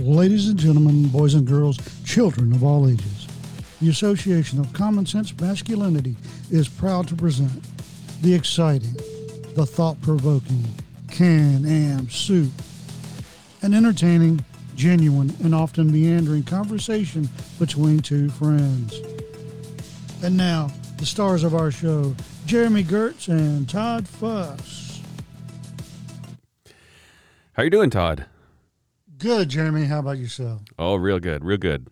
Ladies and gentlemen, boys and girls, children of all ages, the Association of Common Sense Masculinity is proud to present the exciting, the thought provoking Can Am Soup, an entertaining, genuine, and often meandering conversation between two friends. And now, the stars of our show, Jeremy Gertz and Todd Fuss. How you doing, Todd? Good, Jeremy. How about yourself? Oh, real good, real good.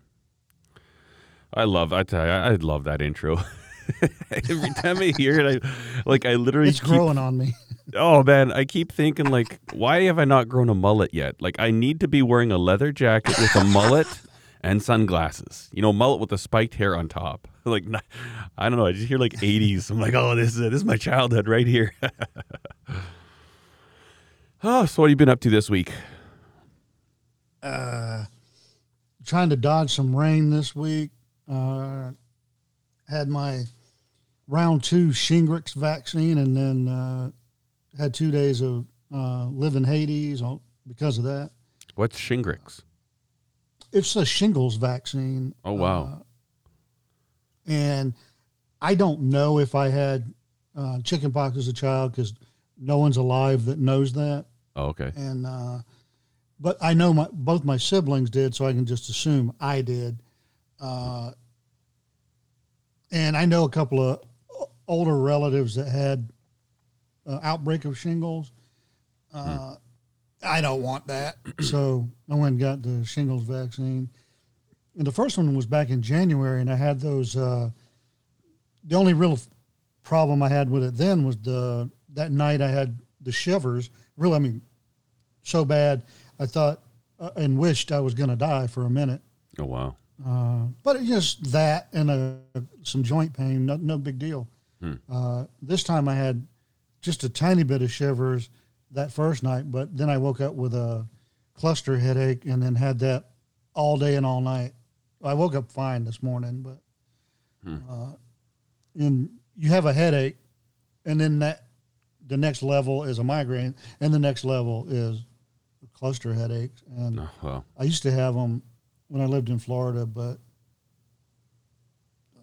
I love. I tell you, I love that intro. Every time I hear it, I like. I literally. It's keep, growing on me. Oh man, I keep thinking like, why have I not grown a mullet yet? Like, I need to be wearing a leather jacket with a mullet and sunglasses. You know, mullet with the spiked hair on top. Like, I don't know. I just hear like '80s. I'm like, oh, this is it. This is my childhood right here. oh, so what have you been up to this week? Uh, trying to dodge some rain this week. Uh, had my round two Shingrix vaccine, and then uh, had two days of uh, live in Hades because of that. What's Shingrix? It's a shingles vaccine. Oh wow! Uh, and I don't know if I had uh, chickenpox as a child because no one's alive that knows that. Oh, okay. And uh, but I know my both my siblings did, so I can just assume I did. Uh, and I know a couple of older relatives that had uh, outbreak of shingles. Uh, hmm. I don't want that, so I went and got the shingles vaccine. And the first one was back in January, and I had those. Uh, the only real problem I had with it then was the that night I had the shivers. Really, I mean, so bad I thought uh, and wished I was going to die for a minute. Oh wow! Uh, but just that and a, some joint pain, no, no big deal. Hmm. Uh, this time I had just a tiny bit of shivers that first night, but then I woke up with a cluster headache and then had that all day and all night. I woke up fine this morning, but hmm. uh, and you have a headache, and then that the next level is a migraine, and the next level is cluster headaches. And oh, well. I used to have them when I lived in Florida, but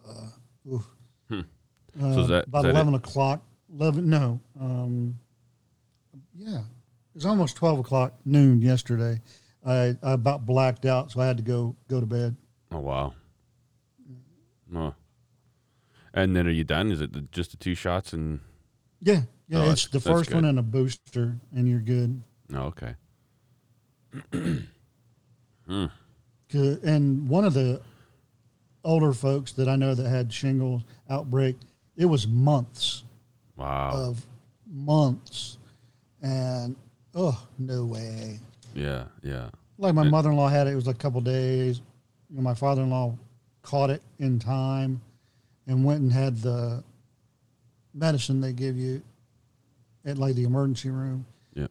uh, hmm. uh, so that, about eleven it? o'clock. Eleven? No. Um, yeah, it was almost twelve o'clock noon yesterday. I, I about blacked out, so I had to go go to bed. Oh wow. Oh. And then are you done? Is it the, just the two shots and? Yeah, yeah. Oh, it's the first one and a booster, and you're good. Oh, okay. hmm. And one of the older folks that I know that had shingles outbreak, it was months. Wow. Of months, and oh no way. Yeah, yeah. Like my mother in law had it. It was a couple days. You know, my father in law caught it in time, and went and had the medicine they give you at like the emergency room. Yeah.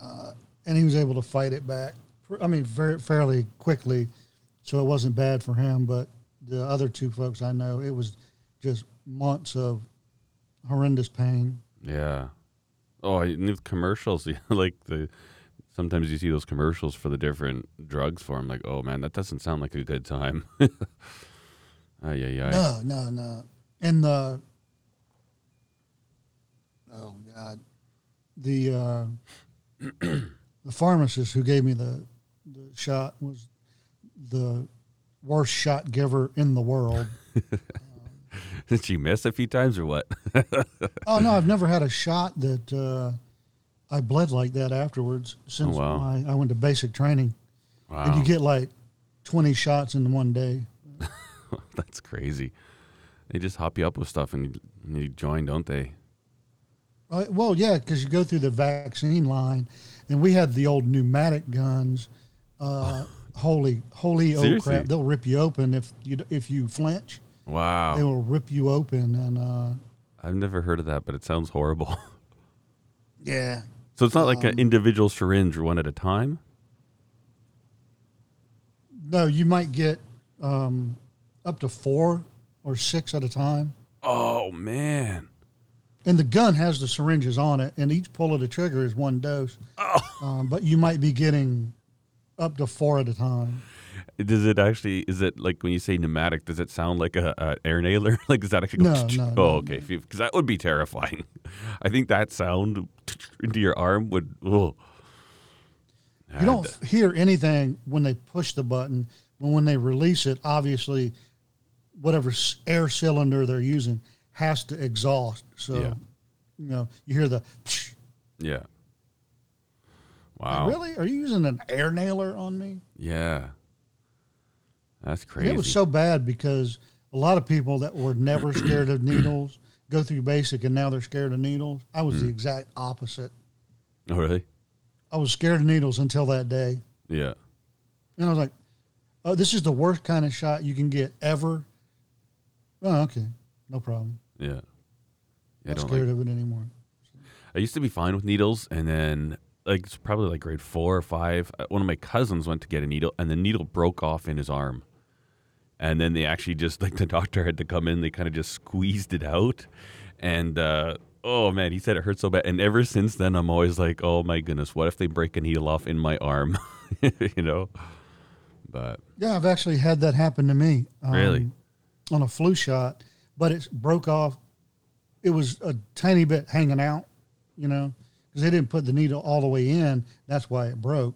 Uh, and he was able to fight it back. I mean, very fairly quickly, so it wasn't bad for him. But the other two folks I know, it was just months of horrendous pain. Yeah. Oh, I knew commercials like the. Sometimes you see those commercials for the different drugs for them. Like, oh man, that doesn't sound like a good time. Ay, yeah, yeah. No, no, no. And the oh god, the uh, the pharmacist who gave me the the shot was the worst shot giver in the world. Did she miss a few times or what? oh no, I've never had a shot that uh, I bled like that afterwards since oh, wow. my, I went to basic training. Wow. And you get like twenty shots in one day. That's crazy. They just hop you up with stuff and you, you join, don't they? Uh, well, yeah, because you go through the vaccine line, and we had the old pneumatic guns. Uh, holy, holy oh crap! They'll rip you open if you if you flinch. Wow! They will rip you open, and uh, I've never heard of that, but it sounds horrible. yeah. So it's not um, like an individual syringe, one at a time. No, you might get um, up to four or six at a time. Oh man! And the gun has the syringes on it, and each pull of the trigger is one dose. Oh. Um, but you might be getting up to four at a time. Does it actually? Is it like when you say pneumatic? Does it sound like a, a air nailer? like is that actually go? No, no, oh, no, okay. Because that would be terrifying. I think that sound into your arm would. Oh. You don't hear anything when they push the button. but when they release it, obviously, whatever air cylinder they're using has to exhaust. So, Yeah. you know, you hear the. Yeah. Wow. Really? Are you using an air nailer on me? Yeah. That's And crazy. It was so bad because a lot of people that were never scared of needles go through basic and now they're scared of needles. I was Hmm. the exact opposite. oh, really? I was scared of needles until that day. Yeah. And I was like, oh, this is the worst kind of shot you can get ever. Oh, okay. No problem. Yeah. Yeah. I Not don't scared like. of it anymore. I used to be fine with needles, and then like it's probably like grade four or five. uh, One of my cousins went to get a needle, and the needle broke off in his arm. And then they actually just like the doctor had to come in. They kind of just squeezed it out, and uh, oh man, he said it hurt so bad. And ever since then, I'm always like, oh my goodness, what if they break a needle off in my arm? you know. But Yeah, I've actually had that happen to me. um, Really? On a flu shot, but it broke off. It was a tiny bit hanging out, you know, because they didn't put the needle all the way in. That's why it broke.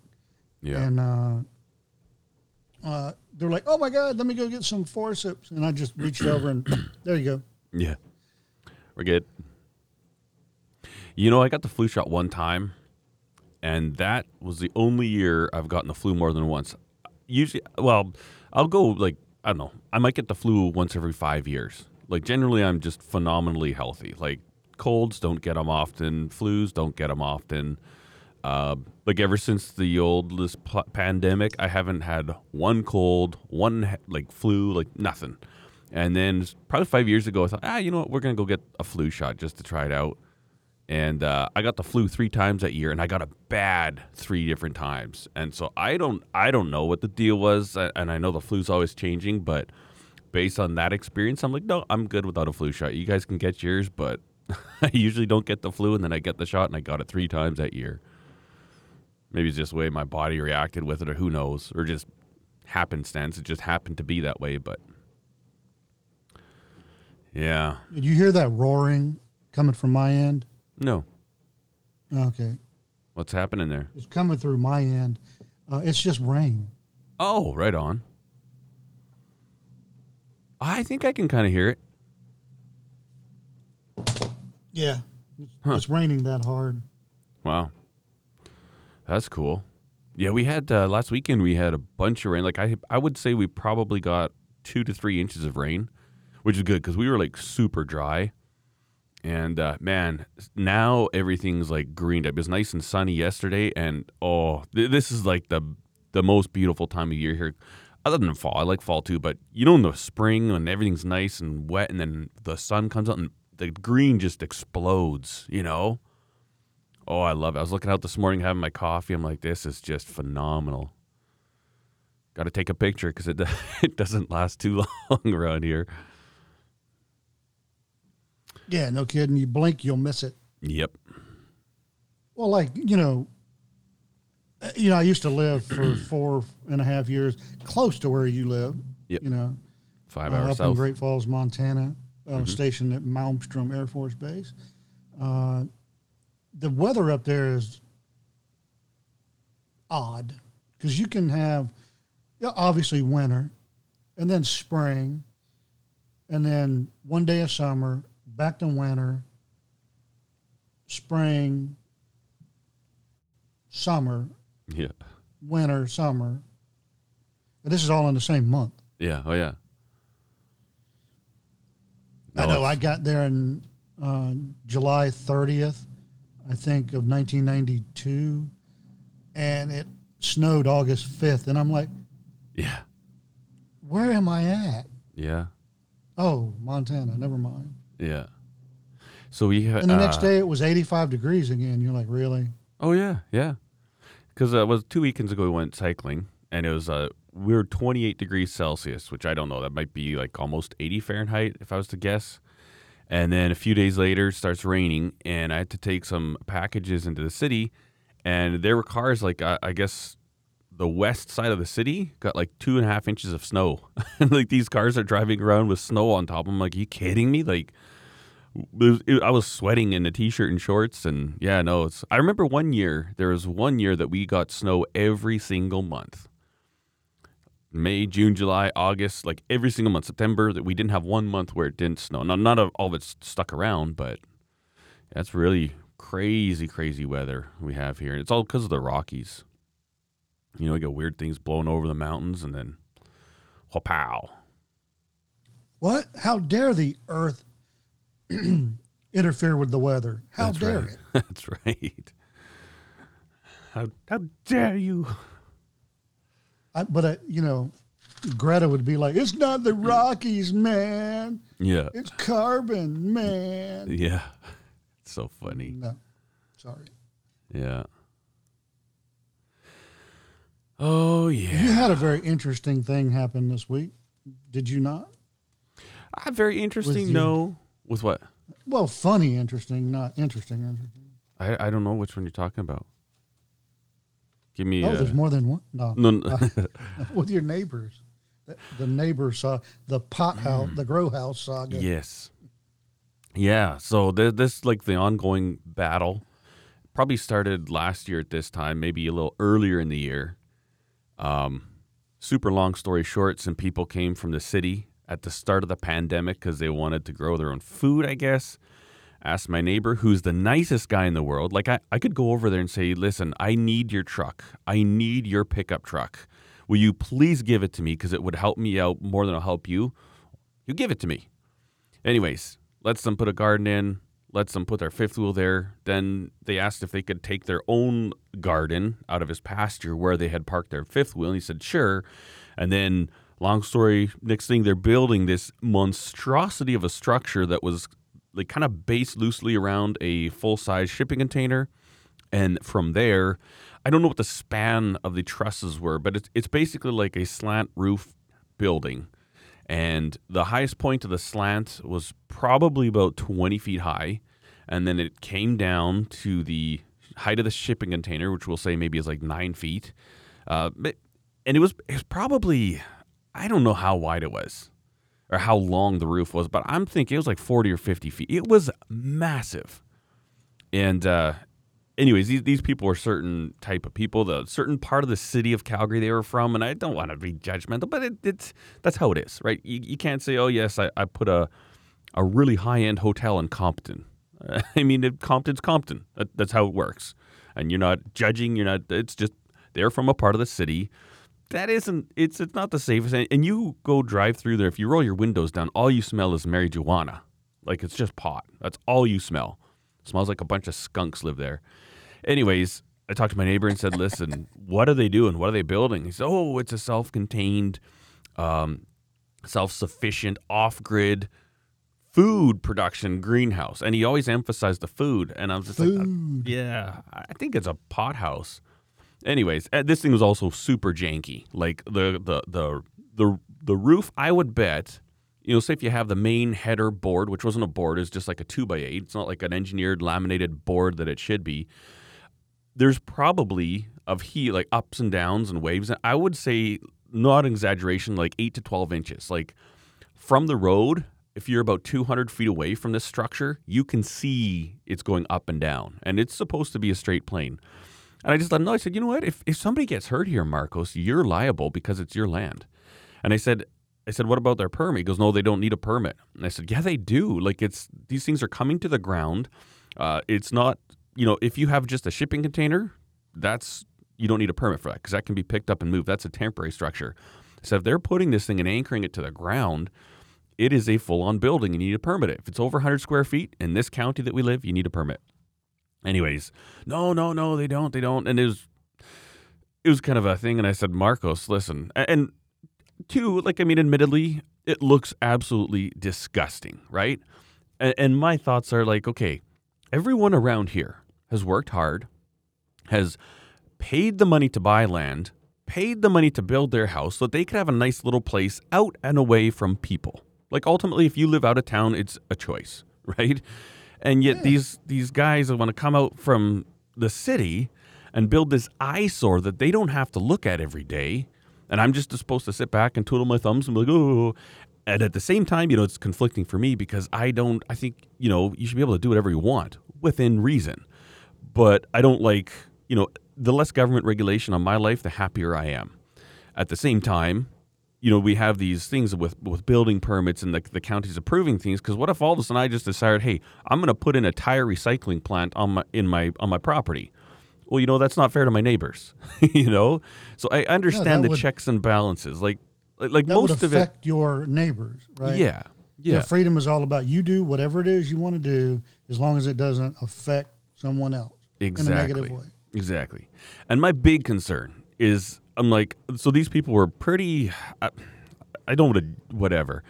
yeah, And uh, uh, they're like, "Oh my God, let me go get some forceps," and I just reached over and there you go. Yeah. We're good. You know, I got the flu shot one time, and that was the only year I've gotten the flu more than once. Usually, well, I'll go like, I don't know, I might get the flu once every five years. Like, generally, I'm just phenomenally healthy. Like, colds don't get them often, flus don't get them often. Uh, like ever since the old this pl- pandemic, I haven't had one cold, one like flu, like nothing. And then probably five years ago, I thought, ah, you know what, we're gonna go get a flu shot just to try it out. And uh, I got the flu three times that year, and I got a bad three different times. And so I don't, I don't know what the deal was, and I know the flu's always changing, but based on that experience, I'm like, no, I'm good without a flu shot. You guys can get yours, but I usually don't get the flu, and then I get the shot, and I got it three times that year. Maybe it's just the way my body reacted with it, or who knows, or just happenstance. It just happened to be that way, but yeah, Did you hear that roaring coming from my end? no, Okay, what's happening there? it's coming through my end. Uh, it's just rain. Oh, right on. I think I can kind of hear it. Yeah, it's, Huh. it's raining that hard. Wow, that's cool. Yeah, we had uh, last weekend. We had a bunch of rain. Like I, I would say we probably got two to three inches of rain, which is good because we were like super dry. And uh, man, now everything's like greened up. It was nice and sunny yesterday, and oh, th- this is like the the most beautiful time of year here. Other than fall, I like fall too. But you know, in the spring when everything's nice and wet, and then the sun comes out and the green just explodes. You know. Oh, I love it. I was looking out this morning having my coffee. I'm like, this is just phenomenal. Got to take a picture because it it doesn't last too long around here. Yeah, no kidding. You blink, you'll miss it. Yep. Well, like you know, you know, I used to live for four and a half years close to where you live. Yep. You know, Five uh, hours up in south. Mm-hmm. Great Falls, Montana, uh, stationed at Malmstrom Air Force Base. Uh, the weather up there is odd because you can have, yeah, obviously winter, and then spring, and then one day of summer, back to winter, spring, summer, Yeah. winter, summer. And this is all in the same month. Yeah. Oh yeah. I know. I got there in uh, July 30th, I think, of 1992, and it snowed August 5th. And I'm like, Yeah. where am I at? Yeah. Oh, Montana. Never mind. Yeah. So we had. And the next uh, day it was 85 degrees again. You're like, really? Oh yeah, yeah. Because uh, it was two weekends ago we went cycling, and it was uh we were 28 degrees Celsius, which I don't know. That might be like almost 80 Fahrenheit if I was to guess. And then a few days later, it starts raining, and I had to take some packages into the city, and there were cars like I, I guess the west side of the city got like two and a half inches of snow. like these cars are driving around with snow on top. I'm like, you kidding me? Like, was, it, I was sweating in a t-shirt and shorts, and yeah, no. It's. I remember one year there was one year that we got snow every single month. May, June, July, August, like every single month. September, that we didn't have one month where it didn't snow. Not not all of it's stuck around, but that's really crazy, crazy weather we have here. And It's all because of the Rockies. You know, you get weird things blowing over the mountains, and then, pow. What? How dare the Earth interfere with the weather? How That's dare right. it? That's right. How how dare you? I, but I, you know, Greta would be like, "It's not the Rockies, man. Yeah, It's carbon, man." yeah. It's so funny. No, sorry. Yeah. Oh yeah. You had a very interesting thing happen this week, did you not? Ah, very interesting. your- No, with what? Well, funny, interesting, not interesting. interesting. I I don't know which one you're talking about. Give me. Oh, uh, there's more than one. No, no, no. with your neighbors. The, neighbors neighbor saw the pot house, the grow house saga. Yes. Yeah. So th- this like the ongoing battle probably started last year at this time, maybe a little earlier in the year. Um, super long story short, some people came from the city at the start of the pandemic because they wanted to grow their own food, I guess. Asked my neighbor, who's the nicest guy in the world. Like, I, I could go over there and say, listen, I need your truck. I need your pickup truck. Will you please give it to me? Because it would help me out more than it'll help you. You give it to me. Anyways, lets them put a garden in, lets them put their fifth wheel there. Then they asked if they could take their own garden out of his pasture where they had parked their fifth wheel. And he said, sure. And then, long story, next thing, they're building this monstrosity of a structure that was like kind of based loosely around a full size shipping container. And from there, I don't know what the span of the trusses were, but it's, it's basically like a slant roof building. And the highest point of the slant was probably about 20 feet high. And then it came down to the height of the shipping container which we'll say maybe is like nine feet. Uh, and it was, it was probably i don't know how wide it was or how long the roof was but i'm thinking it was like 40 or 50 feet it was massive and uh, anyways, these, these people were certain type of people, the certain part of the city of Calgary they were from, and I don't want to be judgmental, but it, it's that's how it is, right? You, you can't say, oh yes, I, I put a a really high end hotel in Compton. I mean, Compton's Compton. That, that's how it works, and you're not judging. You're not. It's just they're from a part of the city. That isn't. It's it's not the safest. And, and you go drive through there. If you roll your windows down, all you smell is marijuana. Like it's just pot. That's all you smell. smells like a bunch of skunks live there. Anyways, I talked to my neighbor and said, "Listen, what are they doing? What are they building?" He said, "Oh, it's a self-contained, um, self-sufficient, off-grid food production greenhouse." And he always emphasized the food. And I was just like, Food. "Yeah, I think it's a pot house." Anyways, uh, this thing was also super janky. Like the the the the the roof, I would bet. You know, say if you have the main header board, which wasn't a board, it's just like a two by eight. It's not like an engineered laminated board that it should be there's probably of heat like ups and downs and waves. And I would say not an exaggeration, like eight to twelve inches. Like from the road, if you're about 200 feet away from this structure, you can see it's going up and down, and it's supposed to be a straight plane. And I just let him know. I said, you know what? If if somebody gets hurt here, Marcos, you're liable because it's your land. And I said, I said, what about their permit? He goes, no, they don't need a permit. And I said, yeah, they do. Like it's these things are coming to the ground. Uh, it's not, you know, if you have just a shipping container, that's you don't need a permit for that because that can be picked up and moved. That's a temporary structure. So if they're putting this thing and anchoring it to the ground, it is a full-on building. You need a permit. If it's over 100 square feet in this county that we live, you need a permit. Anyways, no, no, no, they don't. They don't. And it was, it was kind of a thing. And I said, Marcos, listen, and two, like I mean, admittedly, it looks absolutely disgusting, right? And, and my thoughts are like, okay, everyone around here has worked hard, has paid the money to buy land, paid the money to build their house so that they could have a nice little place out and away from people. Like ultimately, if you live out of town, it's a choice, right? And yet hmm. these these guys want to come out from the city and build this eyesore that they don't have to look at every day. And I'm just supposed to sit back and twiddle my thumbs and be like, oh. And at the same time, you know, it's conflicting for me because I don't, I think, you know, you should be able to do whatever you want within reason. But I don't like, you know, the less government regulation on my life, the happier I am. At the same time, you know, we have these things with with building permits and the, the counties approving things. Because what if all of a sudden I just decided, hey, I'm going to put in a tire recycling plant on my in my on my property? Well, you know, that's not fair to my neighbors. you know, so I understand the would, checks and balances. Like like most of it your neighbors, right? Yeah, yeah. freedom is all about you do whatever it is you want to do as long as it doesn't affect someone else exactly. in a negative way. Exactly. And my big concern is I'm like, so these people were pretty, I, I don't want to, whatever.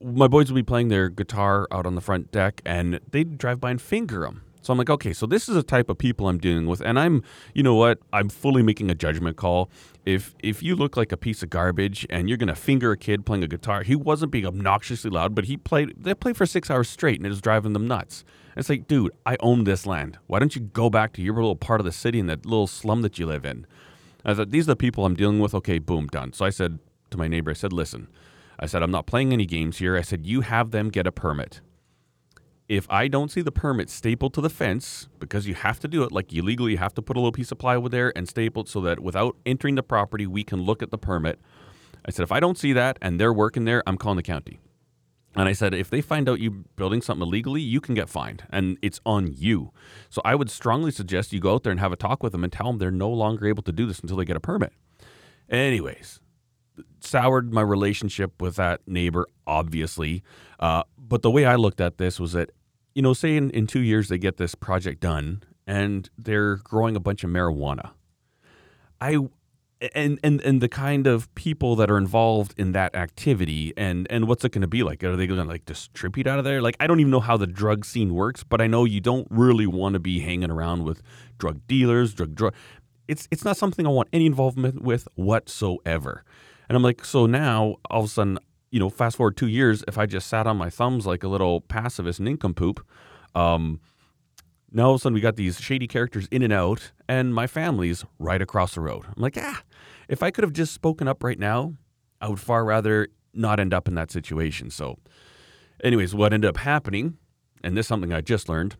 My boys would be playing their guitar out on the front deck and they'd drive by and finger them. So I'm like, okay, so this is a type of people I'm dealing with, and I'm, you know what, I'm fully making a judgment call. If if you look like a piece of garbage and you're gonna finger a kid playing a guitar, he wasn't being obnoxiously loud, but he played. They played for six hours straight, and it was driving them nuts. And it's like, dude, I own this land. Why don't you go back to your little part of the city in that little slum that you live in? I thought these are the people I'm dealing with. Okay, boom, done. So I said to my neighbor, I said, listen, I said I'm not playing any games here. I said you have them get a permit if I don't see the permit stapled to the fence, because you have to do it, like you legally have to put a little piece of plywood there and staple it so that without entering the property, we can look at the permit. I said, if I don't see that and they're working there, I'm calling the county. And I said, if they find out you're building something illegally, you can get fined and it's on you. So I would strongly suggest you go out there and have a talk with them and tell them they're no longer able to do this until they get a permit. Anyways, soured my relationship with that neighbor, obviously. Uh, but the way I looked at this was that, you know, say in, in two years they get this project done and they're growing a bunch of marijuana. I and and and the kind of people that are involved in that activity and and what's it going to be like? Are they going to like distribute out of there? Like i don't even know how the drug scene works but i know you don't really want to be hanging around with drug dealers drug drug it's it's not something i want any involvement with whatsoever. And i'm like so now all of a sudden you know, fast forward two years, if I just sat on my thumbs like a little pacifist nincompoop, um, now all of a sudden we got these shady characters in and out, and my family's right across the road. I'm like, ah, if I could have just spoken up right now, I would far rather not end up in that situation. So, anyways, what ended up happening, and this is something I just learned,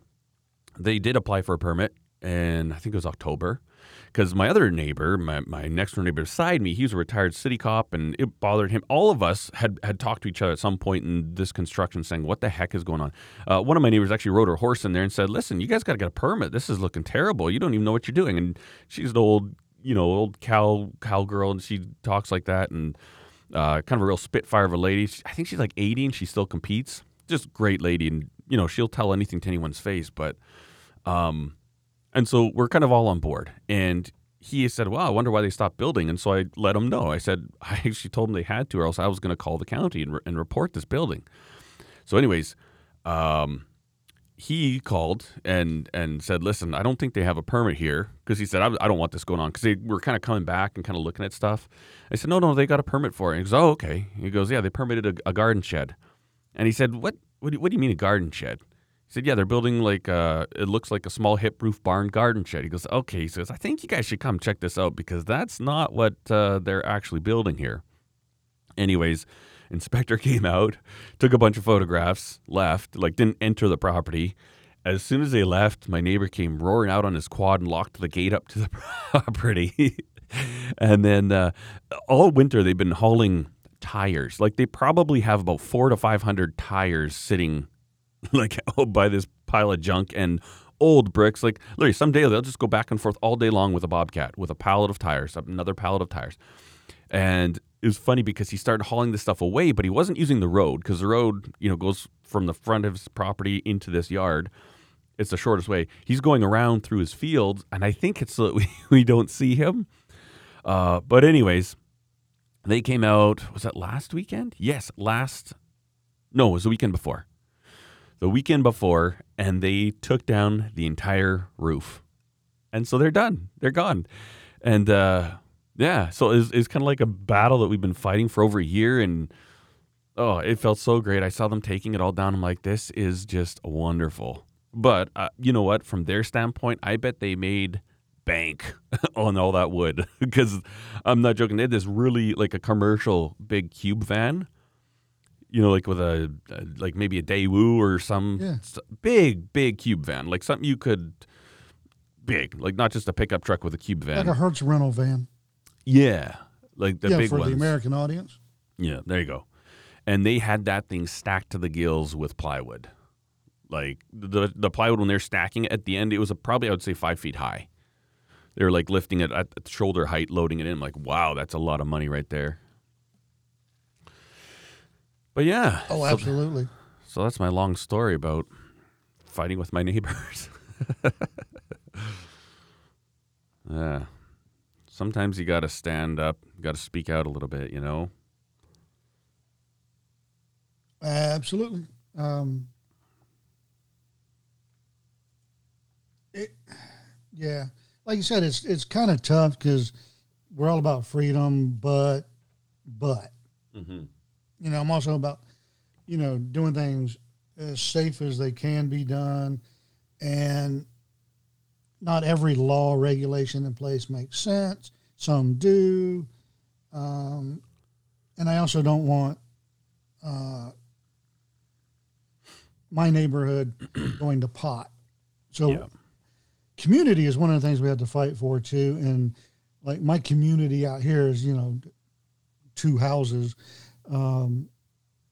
they did apply for a permit, and I think it was October because my other neighbor, my, my next door neighbor beside me, he was a retired city cop, and it bothered him. All of us had had talked to each other at some point in this construction, saying, "What the heck is going on?" Uh, one of my neighbors actually rode her horse in there and said, "Listen, you guys got to get a permit. This is looking terrible. You don't even know what you're doing." And she's an old, you know, old cow cowgirl, and she talks like that, and uh, kind of a real spitfire of a lady. I think she's like 80, and she still competes. Just great lady, and you know, she'll tell anything to anyone's face, but. Um, and so we're kind of all on board. And he said, Well, I wonder why they stopped building. And so I let him know. I said, I actually told him they had to, or else I was going to call the county and, re- and, report this building. So, anyways, um, he called and and said, "Listen, I don't think they have a permit here because he said I, I, don't want this going on because they were kind of coming back and kind of looking at stuff." I said, "No, no, they got a permit for it." And he goes, "Oh, okay." He goes, "Yeah, they permitted a, a garden shed," and he said, "What? What do, what do you mean a garden shed?" Said, "Yeah, they're building like uh, it looks like a small hip roof barn garden shed." He goes, "Okay." He says, "I think you guys should come check this out because that's not what uh, they're actually building here." Anyways, inspector came out, took a bunch of photographs, left, like didn't enter the property. As soon as they left, my neighbor came roaring out on his quad and locked the gate up to the property. and then uh, all winter they've been hauling tires. Like they probably have about four to five hundred tires sitting like oh, by this pile of junk and old bricks. Like literally, someday they'll just go back and forth all day long with a bobcat with a pallet of tires, another pallet of tires, and it was funny because he started hauling this stuff away, but he wasn't using the road because the road, you know, goes from the front of his property into this yard. It's the shortest way. He's going around through his fields, and I think it's so that we, we don't see him. Uh, but anyways, they came out. Was that last weekend? Yes, last. No, it was the weekend before the weekend before and they took down the entire roof. And so they're done. They're gone. And uh, yeah, so it's, it's kind of like a battle that we've been fighting for over a year. And oh, it felt so great. I saw them taking it all down. I'm like, this is just wonderful. But uh, you know what? From their standpoint, I bet they made bank on all that wood because I'm not joking. They had this really like a commercial big cube van, you know, like with a like maybe a Daewoo or some Yeah. big big cube van, like something you could big, like not just a pickup truck with a cube van. Like a Hertz rental van. yeah, like the yeah, big for ones. the American audience. Yeah, there you go. And they had that thing stacked to the gills with plywood. Like the the plywood when they're stacking it at the end, it was a, probably I would say five feet high. They were like lifting it at shoulder height, loading it in. I'm like, wow, that's a lot of money right there. But yeah, Oh, so, absolutely. so that's my long story about fighting with my neighbors. yeah, sometimes you got to stand up, got to speak out a little bit, you know. Absolutely. Um, it, yeah, like you said, it's it's kind of tough because we're all about freedom, but but Mm-hmm. You know, I'm also about you know doing things as safe as they can be done, and not every law regulation in place makes sense. Some do, um, and I also don't want. Uh, my neighborhood going to pot. So Yeah. community is one of the things we have to fight for too. And like my community out here is, you know, two houses. Um,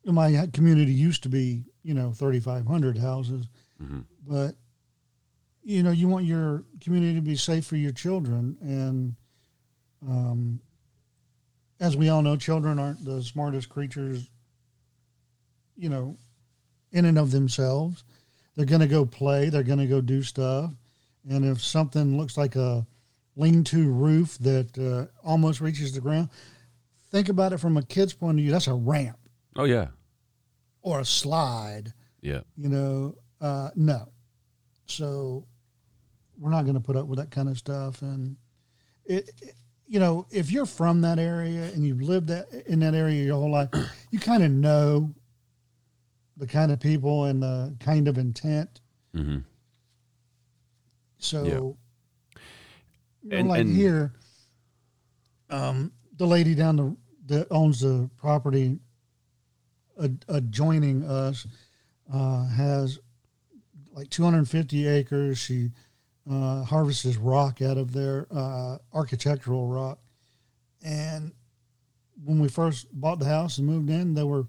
my community used to be, you know, 3,500 houses, Mhm. but you know, you want your community to be safe for your children. And, um, as we all know, children aren't the smartest creatures, you know, in and of themselves. They're going to go play. They're going to go do stuff. And if something looks like a lean-to roof that uh, almost reaches the ground, think about it from a kid's point of view. That's a ramp Oh yeah, or a slide. yeah, You know, uh, no. So we're not going to put up with that kind of stuff. And it, it- you know, if you're from that area and you've lived that in that area your whole life, you kind of know the kind of people and the kind of intent. hmm So, Yeah. you know, And- like and- here, um, the lady down the that owns the property ad, adjoining us uh, has like 250 acres. She uh, harvests rock out of there, uh, architectural rock. And when we first bought the house and moved in, they were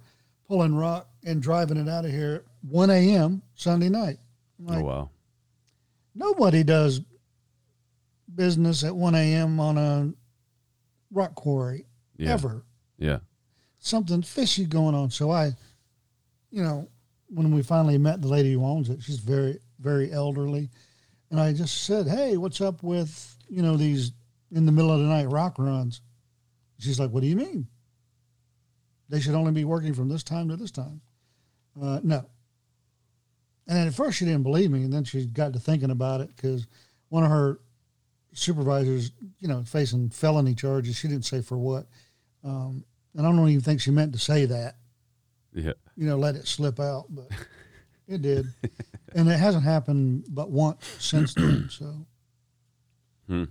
pulling rock and driving it out of here at 1 a.m. Sunday night. I'm oh wow, nobody does business at 1 a.m. on a rock quarry yeah, ever. yeah, Something fishy going on. So I, you know, when we finally met the lady who owns it, she's very, very elderly. And I just said, Hey, what's up with, you know, these in the middle of the night rock runs? She's like, What do you mean? They should only be working from this time to this time. Uh, no. And then at first she didn't believe me. And then she got to thinking about it because one of her supervisors, you know, facing felony charges. She didn't say for what. Um, and I don't even think she meant to say that, yeah. you know, let it slip out, but it did. and it hasn't happened but once since then. So,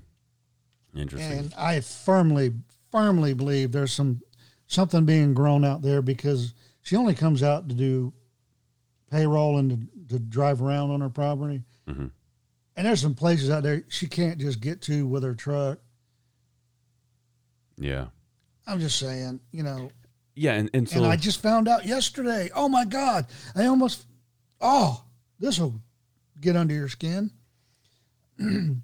Interesting. and I firmly, firmly believe there's some something being grown out there because she only comes out to do payroll and to, to drive around on her property. Mhm. And there's some places out there she can't just get to with her truck. yeah, I'm just saying, you know, yeah, and and so and I just found out yesterday. Oh my God. I almost, oh, this will get under your skin.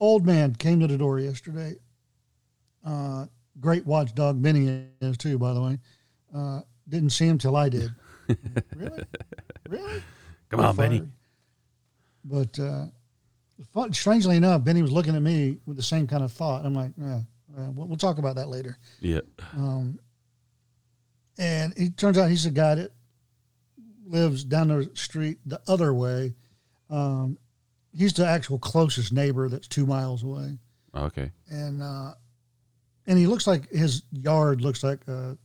Old man came to the door yesterday. Uh, great watchdog Benny is too, by the way. Uh, didn't see him till I did. really? Really? come on, Benny. But uh, strangely enough, Benny was looking at me with the same kind of thought. I'm like, yeah, uh, we'll, we'll talk about that later. Yeah, Um, and it turns out he's a guy that lives down the street the other way. Um, he's the actual closest neighbor that's two miles away, okay, and uh, and he looks like his yard looks like a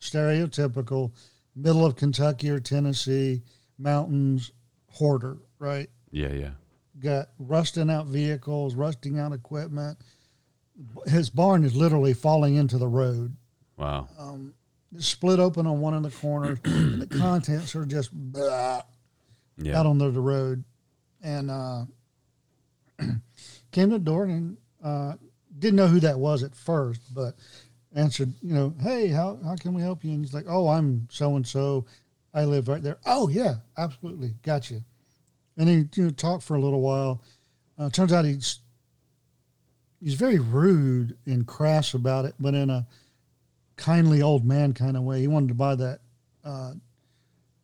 stereotypical middle of Kentucky or Tennessee mountains hoarder, right? yeah, yeah, got rusting out vehicles, rusting out equipment. His barn is literally falling into the road. Wow. Um, it's split open on one of the corners, and the contents are just blah, Yeah. out on the, road. And uh, came to the door and uh, didn't know who that was at first, but answered, you know, hey, how, how can we help you? And he's like, oh, I'm so and so. I live right there. Oh, yeah, absolutely. Got you. And he you know, talked for a little while. Uh, turns out he's he's very rude and crass about it, but in a kindly old man kind of way. He wanted to buy that uh,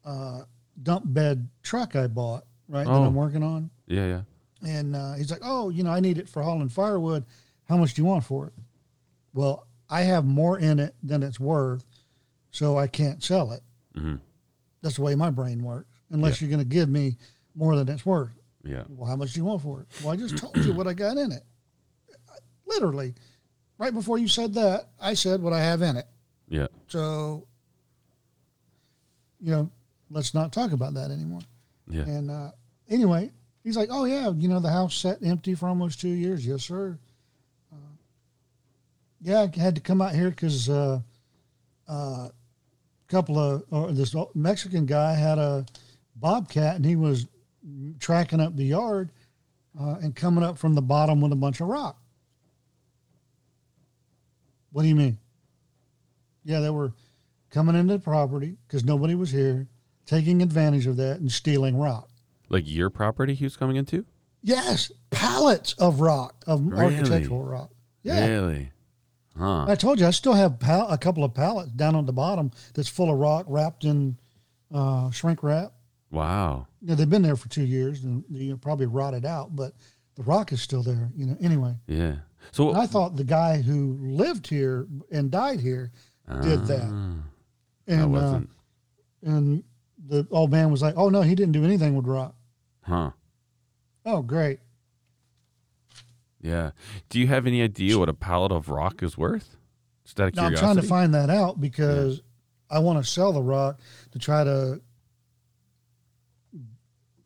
uh, dump bed truck I bought, right, that Oh. I'm working on. Yeah, yeah. And uh, he's like, oh, you know, I need it for hauling firewood. How much do you want for it? Well, I have more in it than it's worth, so I can't sell it. hmm That's the way my brain works, unless you're going to give me more than it's worth. Yeah. Well, how much do you want for it? Well, I just told you what I got in it. Literally, right before you said that, I said what I have in it. Yeah. So, you know, let's not talk about that anymore. Yeah. And uh, anyway, he's like, "Oh yeah, you know, the house sat empty for almost two years." Yes, sir. Uh, yeah, I had to come out here because uh, a couple of or this Mexican guy had a bobcat, and he was tracking up the yard uh, and coming up from the bottom with a bunch of rock. What do you mean? Yeah, they were coming into the property because nobody was here, taking advantage of that and stealing rock. Like your property he was coming into? Yes, pallets of rock, of Really? architectural rock. Yeah. Really? Huh. I told you, I still have pal- a couple of pallets down on the bottom that's full of rock wrapped in uh, shrink wrap. Wow. Know, they've been there for two years and you know, probably rotted out, but the rock is still there. You know, anyway. Yeah. So And I thought the guy who lived here and died here did that. Ah, And that uh, wasn't. and the old man was like, "Oh no, he didn't do anything with rock." huh. Oh, great. Yeah. Do you have any idea what a pallet of rock is worth? Just out of Now I'm trying to find that out because I want to sell the rock to try to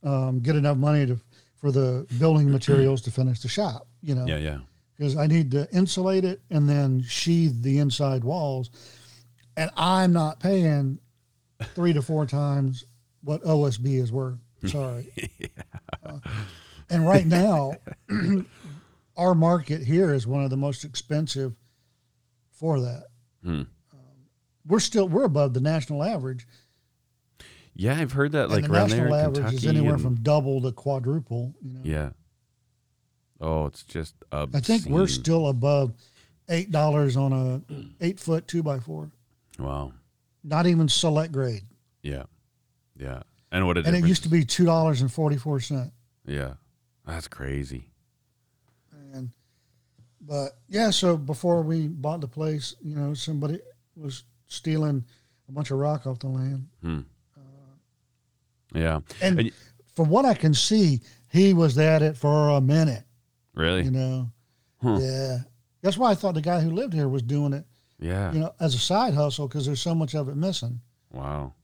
um, get enough money to for the building materials to finish the shop. You know, Yeah, yeah. Because I need to insulate it and then sheathe the inside walls, and I'm not paying three to four times what OSB is worth. Sorry. Uh, and right now, our market here is one of the most expensive for that. Hmm. We're still we're above the national average, Yeah, I've heard that like and the around national average Kentucky. is anywhere and- from double to quadruple. You know, Yeah. Oh, it's just obscene. I think we're still above eight dollars on a eight foot two by four. Wow. Not even select grade, Yeah. Yeah. And what a and it used to be two dollars and forty four cent. Yeah. That's crazy. And but yeah, so before we bought the place, you know, somebody was stealing a bunch of rock off the land. Hmm. Yeah. And, And- from what I can see, he was at it for a minute. Really? You know, Huh. yeah. That's why I thought the guy who lived here was doing it, Yeah. you know, as a side hustle because there's so much of it missing. Wow.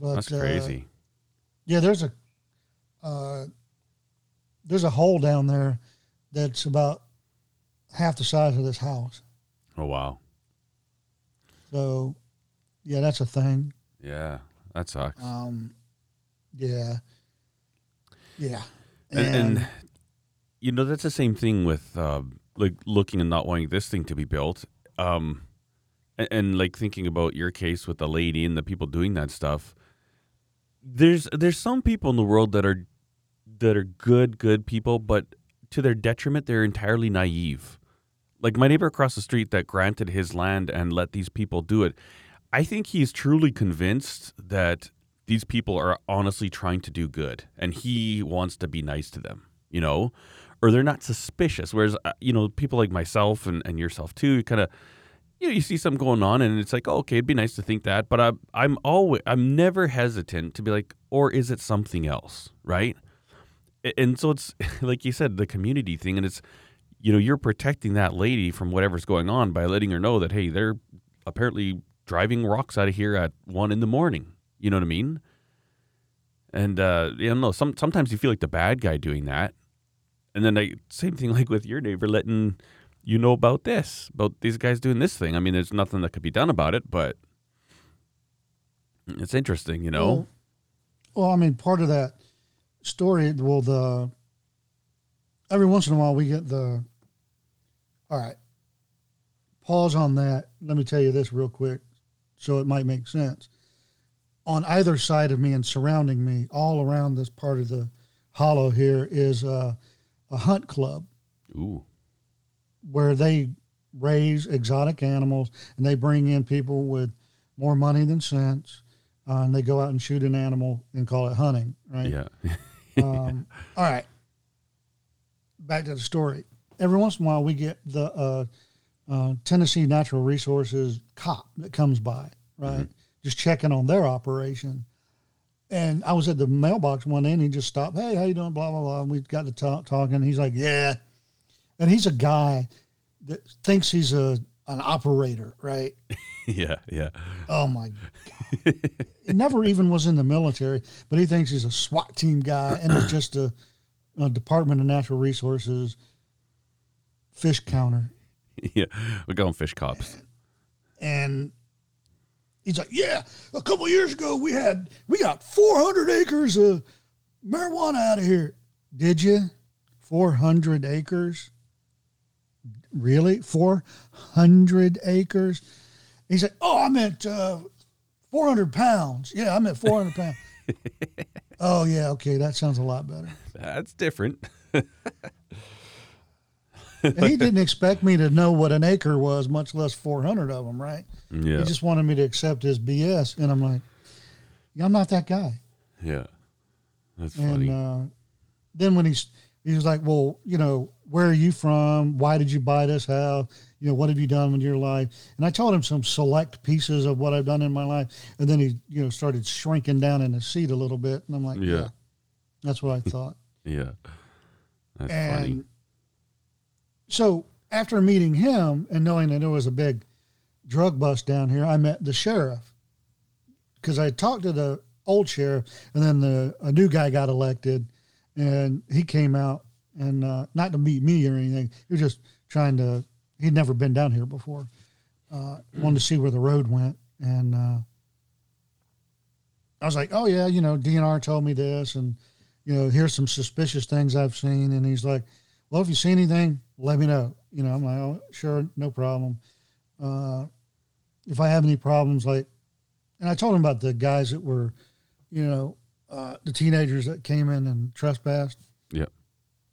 But That's uh, crazy. yeah, there's a uh, there's a hole down there that's about half the size of this house. oh wow. So yeah, that's a thing. Yeah. That sucks. Um, yeah, yeah, and, and you know that's the same thing with uh, like looking and not wanting this thing to be built. Um and, and like thinking about your case with the lady and the people doing that stuff. There's there's some people in the world that are that are good good people but to their detriment they're entirely naive. Like my neighbor across the street that granted his land and let these people do it i think he's truly convinced that these people are honestly trying to do good and he wants to be nice to them you know or they're not suspicious. Whereas uh, you know people like myself and, and yourself too kind of you know you see something going on and it's like oh, okay it'd be nice to think that but I'm, I'm always i'm never hesitant to be like or is it something else? Right? And so it's like you said the community thing and it's you know you're protecting that lady from whatever's going on by letting her know that hey they're apparently driving rocks out of here at one in the morning. You know what i mean? And uh, you know, some sometimes you feel like the bad guy doing that, and then they same thing like with your neighbor letting you know about this, about these guys doing this thing. I mean, there's nothing that could be done about it, but it's interesting, you know. Well, well, I mean, part of that story, well, the every once in a while we get the. All right, pause on that. Let me tell you this real quick, so it might make sense. On either side of me and surrounding me, all around this part of the hollow here, is a, a hunt club Ooh, where they raise exotic animals and they bring in people with more money than sense. Uh, and they go out and shoot an animal and call it hunting, right? yeah, Um, all right. Back to the story. Every once in a while, we get the uh, uh, Tennessee Natural Resources cop that comes by, right? Just checking on their operation. And I was at the mailbox one day, and he just stopped. Hey, how you doing? Blah blah blah. And we got to talk, talking. He's like, yeah. And he's a guy that thinks he's a an operator, right? yeah, yeah, Oh my! he never even was in the military, but he thinks he's a SWAT team guy and is just a, a Department of Natural Resources fish counter. yeah. We're going fish cops. And he's like, "Yeah, a couple years ago we had we got 400 acres of marijuana out of here. Did you? 400 acres? Really? 400 acres?" He said, "Oh, I meant uh, 400 pounds. Yeah, I meant 400 pounds." oh yeah, okay, that sounds a lot better. That's different. And he didn't expect me to know what an acre was, much less 400 of them, right? Yeah, He just wanted me to accept his BS, and I'm like, yeah, I'm not that guy. yeah. That's And funny. uh, then when he's he was like, well, you know, where are you from? Why did you buy this house? You know, what have you done with your life? And I told him some select pieces of what I've done in my life, and then he, you know, started shrinking down in his seat a little bit, and I'm like, Yeah. yeah, that's what I thought. yeah, that's and funny. So after meeting him and knowing that there was a big drug bust down here, I met the sheriff because I talked to the old sheriff, and then the a new guy got elected, and he came out and uh, not to meet me or anything. He was just trying to. He'd never been down here before. Uh, wanted to see where the road went, and uh, I was like, "Oh yeah, you know, DNR told me this, and you know, here's some suspicious things I've seen." And he's like, "Well, if you see anything, let me know." You know, I'm like, "Oh, sure, no problem." Uh, if I have any problems, like, and I told him about the guys that were, you know, uh, the teenagers that came in and trespassed. Yeah.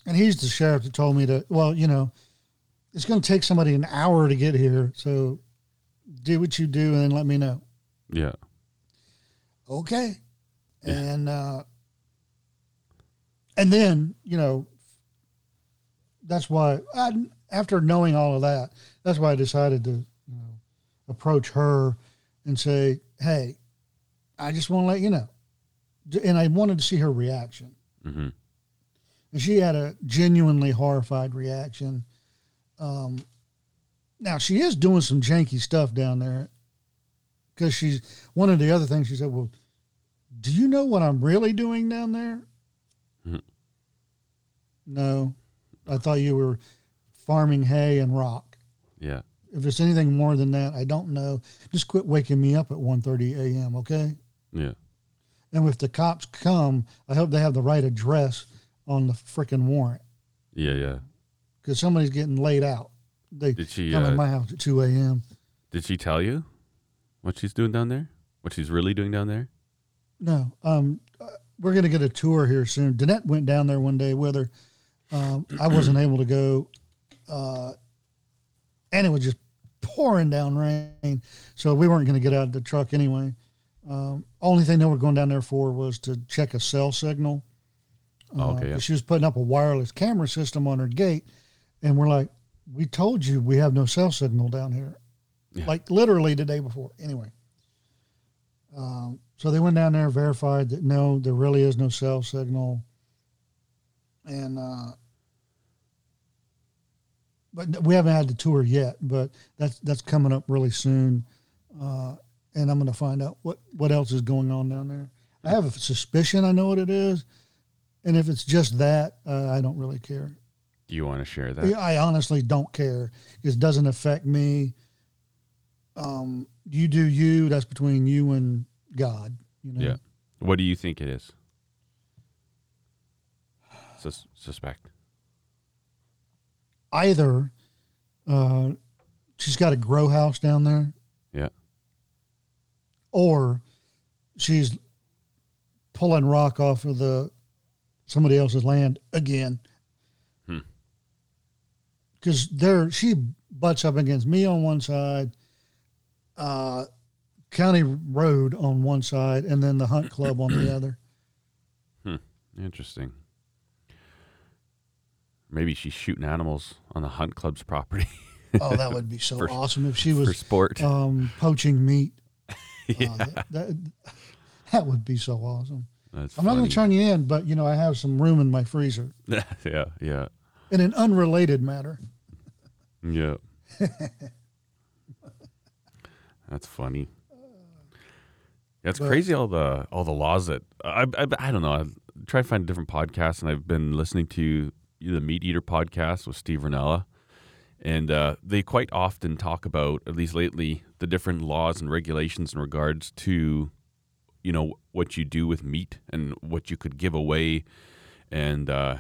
And he's the sheriff that told me to, well, you know, it's going to take somebody an hour to get here. So do what you do and then let me know. Yeah, Okay. Yeah. And, uh, and then, you know, that's why I, after knowing all of that, that's why I decided to, you know, approach her and say, Hey, I just want to let you know. And I wanted to see her reaction. hmm And she had a genuinely horrified reaction. Um, now she is doing some janky stuff down there because she's one of the other things she said. Well, do you know what I'm really doing down there? Mhm. No, I thought you were farming hay and rock. yeah, If it's anything more than that, I don't know. Just quit waking me up at 1.30 a.m., okay? yeah, And if the cops come, I hope they have the right address on the freaking warrant. yeah, yeah. because somebody's getting laid out. They Did she? come Uh, in my house at two a.m. did she tell you what she's doing down there? What she's really doing down there? No, um, we're gonna get a tour here soon. Danette went down there one day with her. Um, I wasn't able to go, uh, and it was just pouring down rain, so we weren't gonna get out of the truck anyway. Um, only thing that we're going down there for was to check a cell signal. Oh, okay, yeah. She was putting up a wireless camera system on her gate, and we're like, "We told you we have no cell signal down here." Yeah. Like literally the day before. Anyway, um, so they went down there, verified that no, there really is no cell signal, and uh, but we haven't had the tour yet. But that's that's coming up really soon, uh, and I'm going to find out what what else is going on down there. I have a suspicion I know what it is, and if it's just that, uh, I don't really care. Do you want to share that? I honestly don't care. It doesn't affect me. Um, you do you. That's between you and God. You know. Yeah. What do you think it is? Sus- suspect. Either uh, she's got a grow house down there. Yeah. Or she's pulling rock off of the somebody else's land again. Hmm. Because there she butts up against me on one side, uh, county road on one side, and then the hunt club on the other. Hmm. Interesting. Maybe she's shooting animals on the hunt club's property Oh, that would be so For- awesome if she for was sport. um, poaching meat. yeah, Uh, that, that, that would be so awesome. that's I'm not going to turn you in, but you know I have some room in my freezer. yeah, yeah, In an unrelated matter, yeah. that's funny. That's But- crazy. All the all the laws that I I, I don't know. I've tried to find different podcasts, and I've been listening to the Meat Eater podcast with Steve Rinella, and uh, they quite often talk about, at least lately, the different laws and regulations in regards to, you know, what you do with meat and what you could give away, and uh,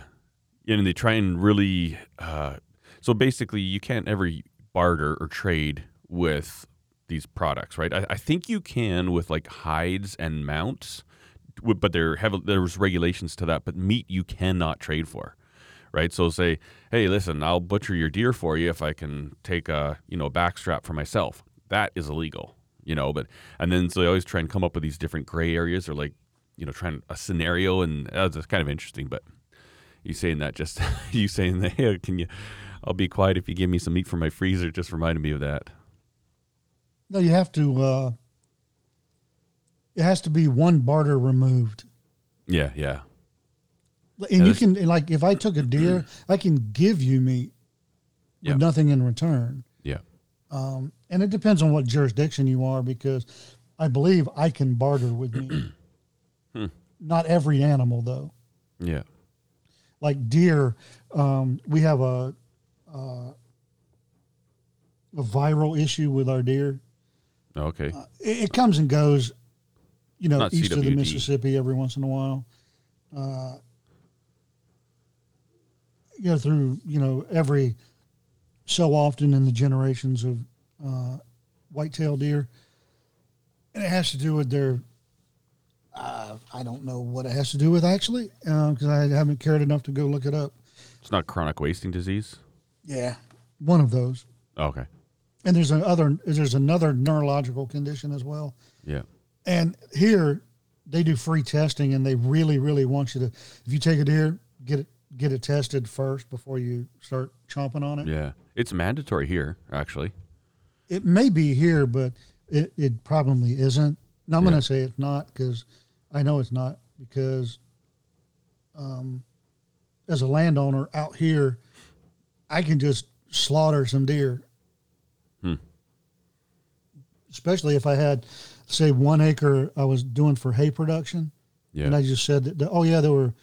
and they try and really. Uh, so basically, you can't ever barter or trade with these products, right? I, I think you can with like hides and mounts, but there have there's regulations to that. But meat you cannot trade for, right? So say, hey, listen, I'll butcher your deer for you if I can take a you know backstrap for myself. That is illegal, you know. But and then so they always try and come up with these different gray areas or like you know trying a scenario, and that's kind of interesting. But you saying that just you saying that hey, can you? I'll be quiet if you give me some meat from my freezer. Just reminded me of that. no, you have to. Uh, it has to be one barter removed, Yeah, yeah, and Yeah, you can like if I took a deer, I can give you meat with Yeah. nothing in return. yeah. Um, and it depends on what jurisdiction you are, because I believe I can barter with meat. Hmm. Not every animal though. Yeah. like deer, um, we have a, uh, a viral issue with our deer. Okay. It, it comes and goes, you know, Not east of the Mississippi every once in a while. Uh, you know, through you know every so often in the generations of uh, white-tailed deer, and it has to do with their. Uh, I don't know what it has to do with actually, because I haven't cared enough to go look it up. It's not chronic wasting disease. Yeah, one of those. Okay. And there's another. There's another neurological condition as well. Yeah. And here, they do free testing, and they really, really want you to. If you take a deer, get it get it tested first before you start chomping on it. Yeah. It's mandatory here, actually. It may be here, but it, it probably isn't. Now I'm Yeah. going to say it's not because I know it's not because, um, as a landowner out here, I can just slaughter some deer. Hmm. Especially if I had, say, one acre I was doing for hay production. Yeah. And I just said that, oh yeah, there were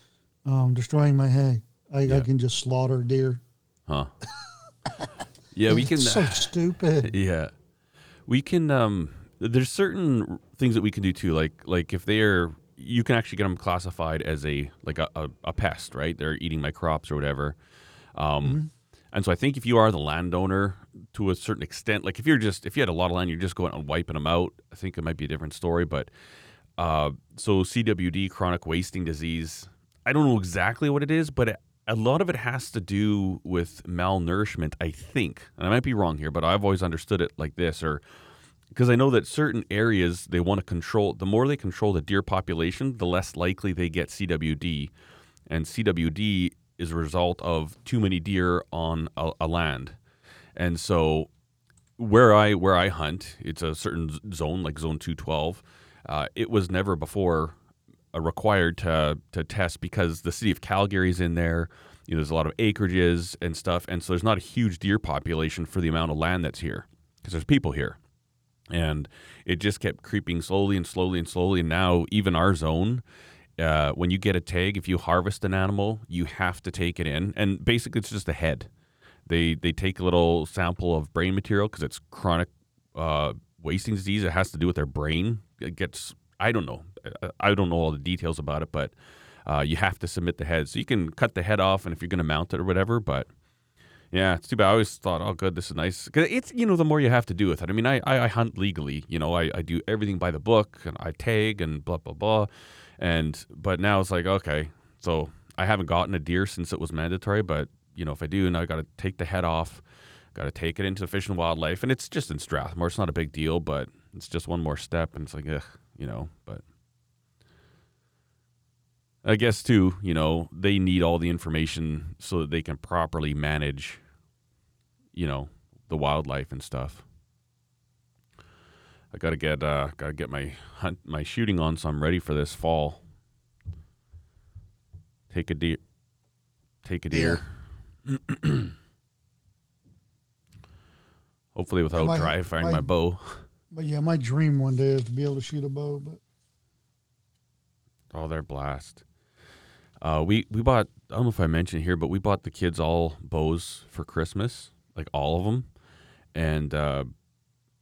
um, destroying my hay. I, Yeah. I can just slaughter deer. huh. yeah, we can. So stupid. yeah. We can. Um. There's certain things that we can do too. Like like if they're you can actually get them classified as a like a, a, a pest, right? They're eating my crops or whatever. Um, And so I think if you are the landowner to a certain extent, like if you're just if you had a lot of land, you're just going and wiping them out. I think it might be a different story. But uh, so CWD, chronic wasting disease, I don't know exactly what it is, but it, a lot of it has to do with malnourishment. I think, and I might be wrong here, but I've always understood it like this, or because I know that certain areas they want to control. The more they control the deer population, the less likely they get CWD, and CWD is a result of too many deer on a, a land, and so where I where I hunt, it's a certain zone like zone two twelve. Uh, it was never before required to to test because the city of Calgary's in there. You know, there's a lot of acreages and stuff, and so there's not a huge deer population for the amount of land that's here because there's people here. and it just kept creeping slowly and slowly and slowly. And now even our zone, uh, when you get a tag, if you harvest an animal, you have to take it in, and basically it's just a head. They they take a little sample of brain material because it's chronic uh, wasting disease. It has to do with their brain. It gets I don't know. I don't know all the details about it, but uh, you have to submit the head. So you can cut the head off, and if you're going to mount it or whatever, but yeah, it's too bad. I always thought, oh, good, this is nice. Cause it's you know the more you have to do with it. I mean, I I, I hunt legally. You know, I, I do everything by the book, and I tag and blah blah blah. And but now it's like okay, so I haven't gotten a deer since it was mandatory, but you know if I do, now I got to take the head off, got to take it into Fish and Wildlife, and it's just in Strathmore. It's not a big deal, but it's just one more step, and it's like, ugh, you know, but. I guess too, you know, they need all the information so that they can properly manage, you know, the wildlife and stuff. I gotta get uh, gotta get my hunt my shooting on, so I'm ready for this fall. Take a deer. Take a deer. Hopefully, without My- dry firing my- my bow. But yeah, my dream one day is to be able to shoot a bow. But Oh, they're blast. Uh, we we bought. I don't know if I mentioned here, but we bought the kids all bows for Christmas, like all of them, and uh,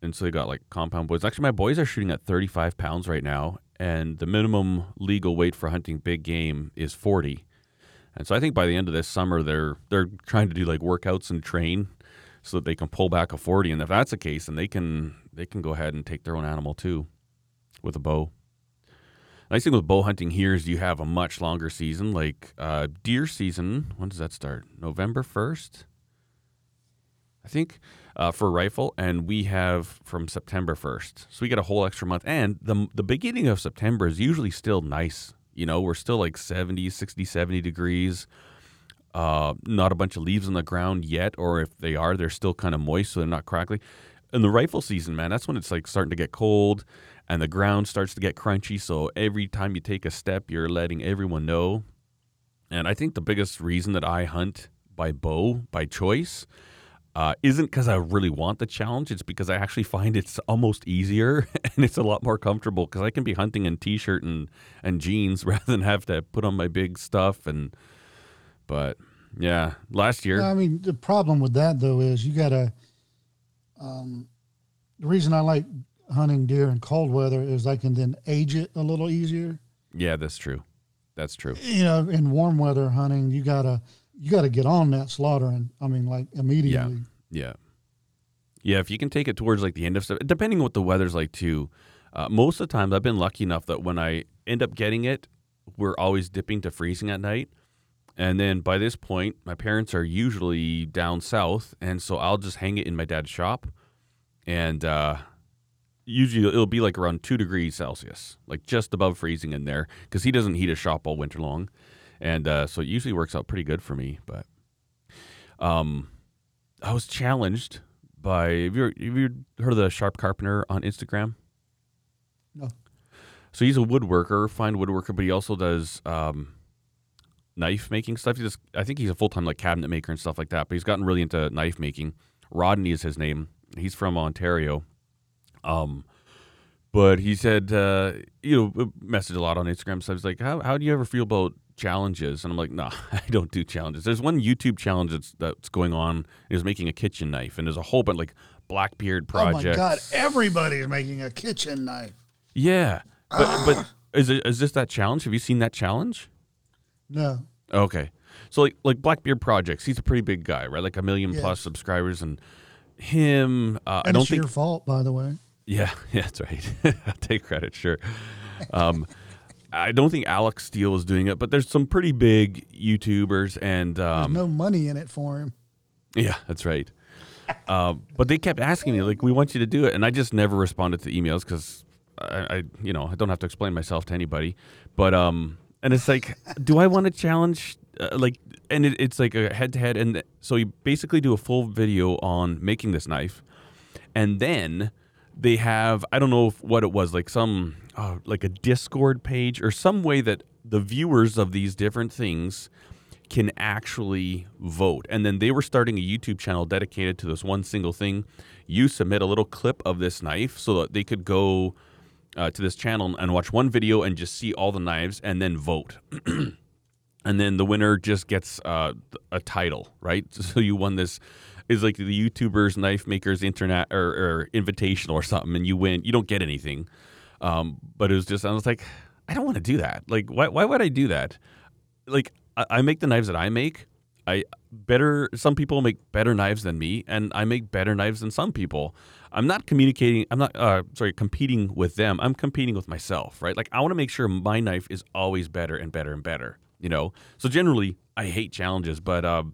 and so they got like compound bows. Actually, my boys are shooting at 35 pounds right now, and the minimum legal weight for hunting big game is 40. And so I think by the end of this summer, they're they're trying to do like workouts and train so that they can pull back a 40. And if that's the case, then they can they can go ahead and take their own animal too with a bow. Nice thing with bow hunting here is you have a much longer season. Like uh, deer season, when does that start? November first, I think, uh, for rifle, and we have from September first. So we get a whole extra month, and the the beginning of September is usually still nice. You know, we're still like 70, 60, 70 degrees. Uh, not a bunch of leaves on the ground yet, or if they are, they're still kind of moist, so they're not crackly. In the rifle season, man, that's when it's like starting to get cold and the ground starts to get crunchy. So every time you take a step, you're letting everyone know. And I think the biggest reason that I hunt by bow by choice uh, isn't because I really want the challenge. It's because I actually find it's almost easier and it's a lot more comfortable because I can be hunting in t-shirt and and jeans rather than have to put on my big stuff. And but yeah, last year, I mean, the problem with that though is you got to. Um, the reason I like hunting deer in cold weather is I can then age it a little easier. yeah, that's true. That's true. You know, in warm weather hunting, you gotta you gotta get on that slaughtering. I mean, like immediately. Yeah. Yeah, if you can take it towards like the end of September, depending on what the weather's like too. Uh, most of the times, I've been lucky enough that when I end up getting it, we're always dipping to freezing at night. And then by this point, my parents are usually down south, and so I'll just hang it in my dad's shop, and uh, usually it'll be like around two degrees Celsius, like just above freezing in there, because he doesn't heat his shop all winter long, and uh, so it usually works out pretty good for me. But um, I was challenged by have you, have you heard of the Sharp Carpenter on Instagram? No. So he's a woodworker, fine woodworker, but he also does um, knife making stuff. He just, I think he's a full time like cabinet maker and stuff like that. But he's gotten really into knife making. Rodney is his name. He's from Ontario. Um, but he said, uh, you know, message a lot on Instagram. So I was like, how, how do you ever feel about challenges? And I'm like, nah, I don't do challenges. There's one YouTube challenge that's, that's going on. He was making a kitchen knife, and there's a whole bunch like Blackbeard projects. Oh my god! Everybody's making a kitchen knife. Yeah, but but is it is this that challenge? Have you seen that challenge? No. Okay, so like like Blackbeard projects, he's a pretty big guy, right? Like a million plus subscribers, and him. Uh, I And don't it's think. your fault, by the way. Yeah, yeah, that's right. I'll take credit, sure. Um, I don't think Alec Steele is doing it, but there's some pretty big YouTubers and There's um, no money in it for him. Yeah, that's right. um, but they kept asking me, like, we want you to do it. And I just never responded to emails because I, I, you know, I don't have to explain myself to anybody. But, um, and it's like, do I want to challenge, uh, like, and it, it's like a head to head. And so you basically do a full video on making this knife. And then they have, I don't know what it was, like some, uh, like a Discord page or some way that the viewers of these different things can actually vote. And then they were starting a YouTube channel dedicated to this one single thing. You submit a little clip of this knife so that they could go uh, to this channel and watch one video and just see all the knives and then vote. and then the winner just gets uh, a title, right? So you won this is like the YouTubers Knife Makers Internet or, or Invitational or something, and you win. You don't get anything, um, but it was just I was like, I don't want to do that. Like, why? Why would I do that? Like, I, I make the knives that I make. I better. Some people make better knives than me, and I make better knives than some people. I'm not communicating. I'm not uh, sorry, competing with them. I'm competing with myself, right? Like, I want to make sure my knife is always better and better and better. You know. So generally, I hate challenges, but uh,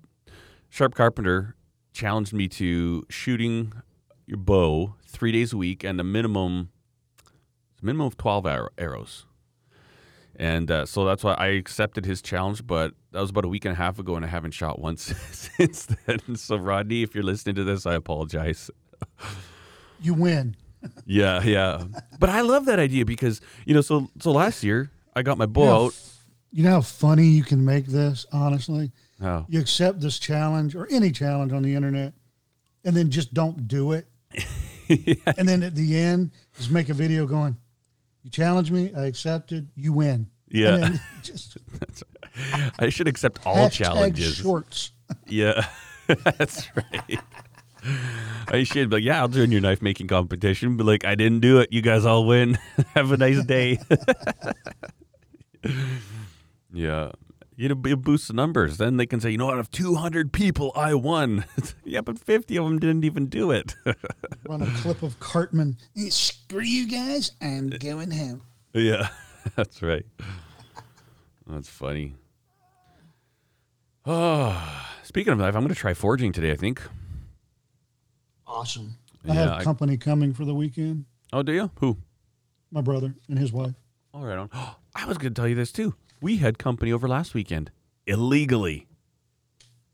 Sharp Carpenter challenged me to shooting your bow three days a week and a minimum a minimum of 12 arrows. And uh, so that's why i accepted his challenge but that was about a week and a half ago and i haven't shot once since then. So rodney if you're listening to this i apologize. You win. Yeah yeah. But i love that idea because you know so so last year i got my bow you know, out. you know how funny you can make this honestly Oh. You accept this challenge or any challenge on the internet, and then just don't do it. yeah. And then at the end, just make a video going, "You challenge me, I accepted. You win." Yeah. Just, I should accept all challenges. Shorts. yeah, that's right. I should be like, yeah, I'll join your knife making competition. But like, I didn't do it. You guys all win. Have a nice day. yeah. You it boosts the numbers. Then they can say, you know, out of 200 people, I won. yeah, but 50 of them didn't even do it. Run a clip of Cartman. Eh, screw you guys. I'm going home. Yeah, that's right. That's funny. Oh, speaking of knife, I'm going to try forging today, I think. Awesome. I yeah, have I, company coming for the weekend. Oh, do you? Who? My brother and his wife. All right on. I was going to tell you this too. We had company over last weekend illegally.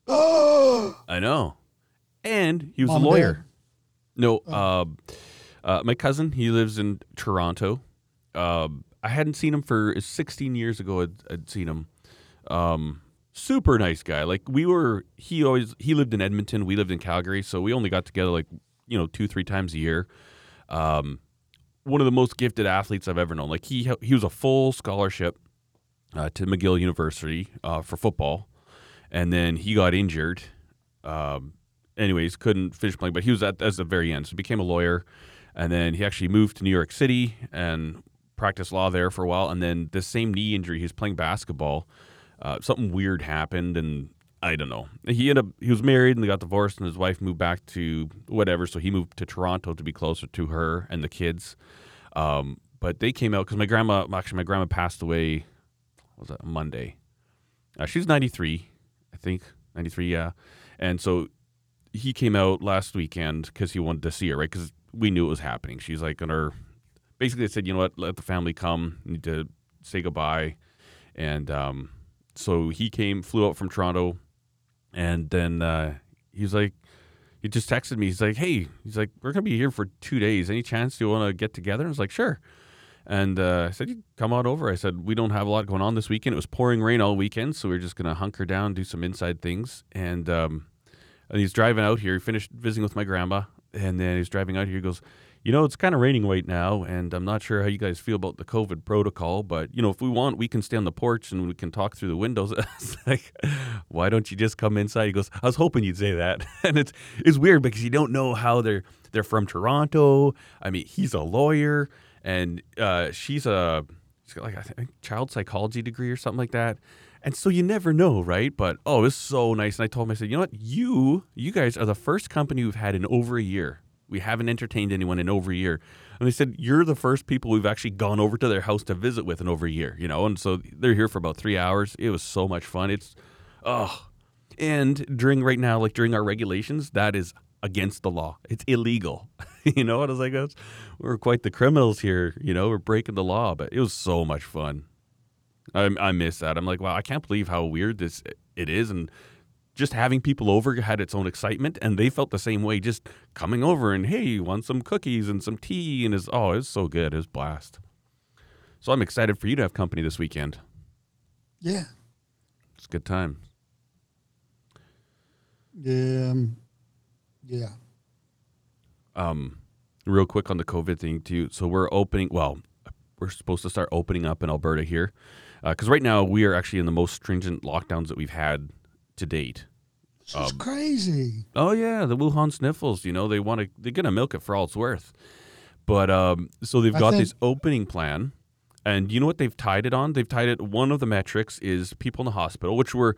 Oh, I know. And he was Mom a lawyer. No, oh. uh, uh, my cousin, he lives in Toronto. Uh, I hadn't seen him for 16 years ago. I'd, I'd seen him. Um, super nice guy. Like we were, he always he lived in Edmonton. We lived in Calgary, so we only got together like you know two three times a year. Um, one of the most gifted athletes I've ever known. Like he he was a full scholarship uh, to McGill University uh, for football, and then he got injured. Um, anyways, couldn't finish playing, but he was at, as the very end. So he became a lawyer, and then he actually moved to New York City and practiced law there for a while. And then the same knee injury, he was playing basketball. Uh, something weird happened, and I don't know. He ended up he was married and they got divorced, and his wife moved back to whatever. So he moved to Toronto to be closer to her and the kids. Um, but they came out because my grandma actually my grandma passed away was that Monday. Uh, she's 93, I think 93, yeah. And so he came out last weekend because he wanted to see her, right? Because we knew it was happening. She's like on her. Basically, they said, you know what, let the family come. Need to say goodbye, and um, so he came, flew out from Toronto, and then uh, he's like, he just texted me. He's like, hey, he's like, we're gonna be here for two days. Any chance you want to get together? I was like, sure. And uh, I said, come on over. I said, we don't have a lot going on this weekend. It was pouring rain all weekend, so we are just going to hunker down, do some inside things. And, um, and he's driving out here. He finished visiting with my grandma, and then he's driving out here. He goes, you know, it's kind of raining right now, and I'm not sure how you guys feel about the COVID protocol, but you know, if we want, we can stay on the porch and we can talk through the windows. like, why don't you just come inside? He goes, I was hoping you'd say that, and it's it's weird because you don't know how they're they're from Toronto. I mean, he's a lawyer and uh, she's a she's got like think child psychology degree or something like that. And so you never know, right? But oh, it's so nice. And I told him, I said, you know what, you you guys are the first company we've had in over a year. We haven't entertained anyone in over a year. And they said, You're the first people we've actually gone over to their house to visit with in over a year, you know? And so they're here for about three hours. It was so much fun. It's, oh. And during right now, like during our regulations, that is against the law. It's illegal. you know, what I was like, we're quite the criminals here. You know, we're breaking the law, but it was so much fun. I, I miss that. I'm like, wow, I can't believe how weird this it is, and just having people over had its own excitement, and they felt the same way. Just coming over and hey, you want some cookies and some tea, and is oh, it's so good, it's blast. So I'm excited for you to have company this weekend. Yeah, it's a good time. Um, yeah. Um, real quick on the COVID thing too. So we're opening. Well, we're supposed to start opening up in Alberta here, because right now we are actually in the most stringent lockdowns that we've had to date. It's Um, crazy. Oh yeah, the Wuhan sniffles. You know they want to. They're gonna milk it for all it's worth. But um, so they've got think- this opening plan, and you know what they've tied it on? They've tied it. One of the metrics is people in the hospital, which were.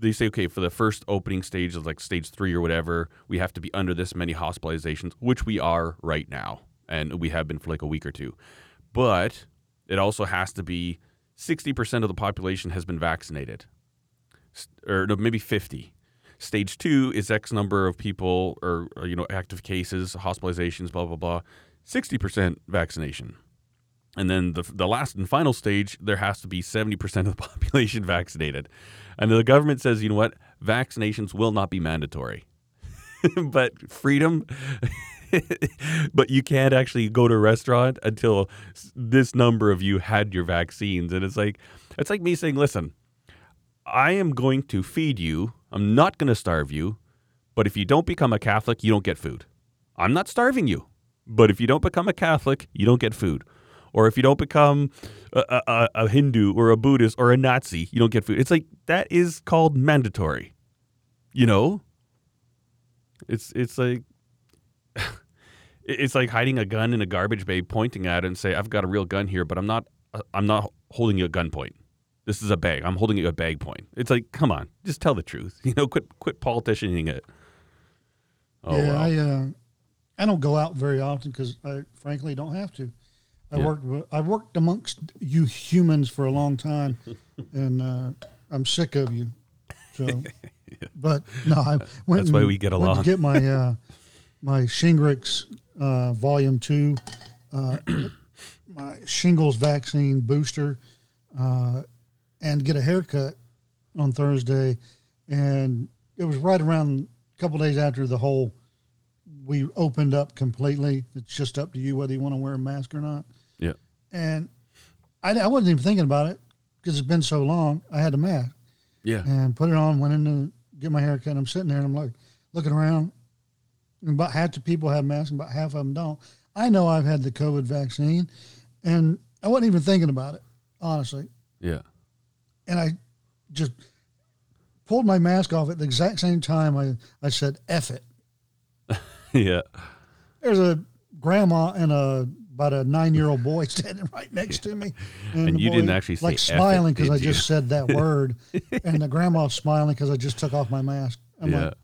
They say okay for the first opening stage of like stage three or whatever, we have to be under this many hospitalizations, which we are right now, and we have been for like a week or two. But it also has to be sixty percent of the population has been vaccinated, or no, maybe fifty. Stage two is X number of people or, or, you know active cases, hospitalizations, blah blah blah. Sixty percent vaccination, and then the the last and final stage there has to be seventy percent of the population vaccinated, and the government says you know what vaccinations will not be mandatory, but freedom. but you can't actually go to a restaurant until this number of you had your vaccines, and it's like it's like me saying, listen. I am going to feed you. I'm not going to starve you. But if you don't become a Catholic, you don't get food. I'm not starving you. But if you don't become a Catholic, you don't get food. Or if you don't become a, a, a Hindu or a Buddhist or a Nazi, you don't get food. It's like that is called mandatory. You know? It's it's like it's like hiding a gun in a garbage bay, pointing at it and say, "I've got a real gun here, but I'm not I'm not holding you at gunpoint." This is a bag. I'm holding you a bag point. It's like, come on, just tell the truth. You know, quit quit politicianing it. Oh yeah, well. I uh, I don't go out very often because I frankly don't have to. I Yeah. worked with- I've worked amongst you humans for a long time, and uh, I'm sick of you. So, but no, I went. That's why we get along. to get my uh, my Shingrix uh, Volume Two, uh, my shingles vaccine booster, uh, and get a haircut on Thursday, and it was right around a couple days after the whole we opened up completely. It's just up to you whether you want to wear a mask or not. And I, I wasn't even thinking about it because it's been so long. I had a mask yeah. and put it on. Went in to get my haircut. I'm sitting there and I'm like looking around. And about half the people have masks, and about half of them don't. I know I've had the COVID vaccine, and I wasn't even thinking about it honestly. Yeah. And I just pulled my mask off at the exact same time. I I said "eff it." yeah. There's a grandma and a about a nine year old boy standing right next to me, And the you didn't actually like smiling because I you? just said that word, and the grandma's smiling because I just took off my mask. I'm yeah. like,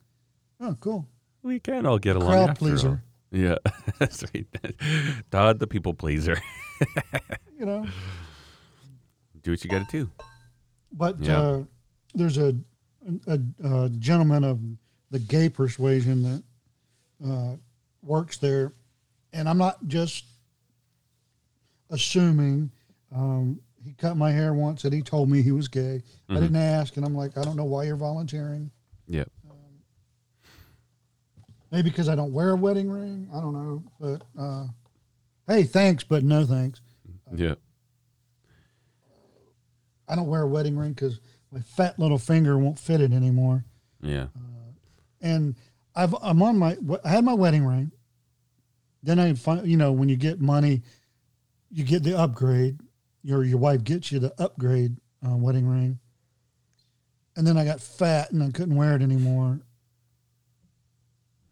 oh, cool. we can all get along. Crowd after all. pleaser. Yeah. That's right. Todd, the people pleaser. You know, Do what you got to do. but Yeah. uh, there's a, a, a gentleman of the gay persuasion that uh, works there, and I'm not just assuming. Um, he cut my hair once, and he told me he was gay. I Mhm. didn't ask, and I'm like, I don't know why you're volunteering. Yeah. Maybe because I don't wear a wedding ring. I don't know, but uh, hey, thanks, but no thanks. Yeah. I don't wear a wedding ring because my fat little finger won't fit it anymore. Yeah. and I've I'm on my I had my wedding ring. Then I find you know when you get money, you get the upgrade. Your your wife gets you the upgrade uh, wedding ring. And then I got fat and I couldn't wear it anymore.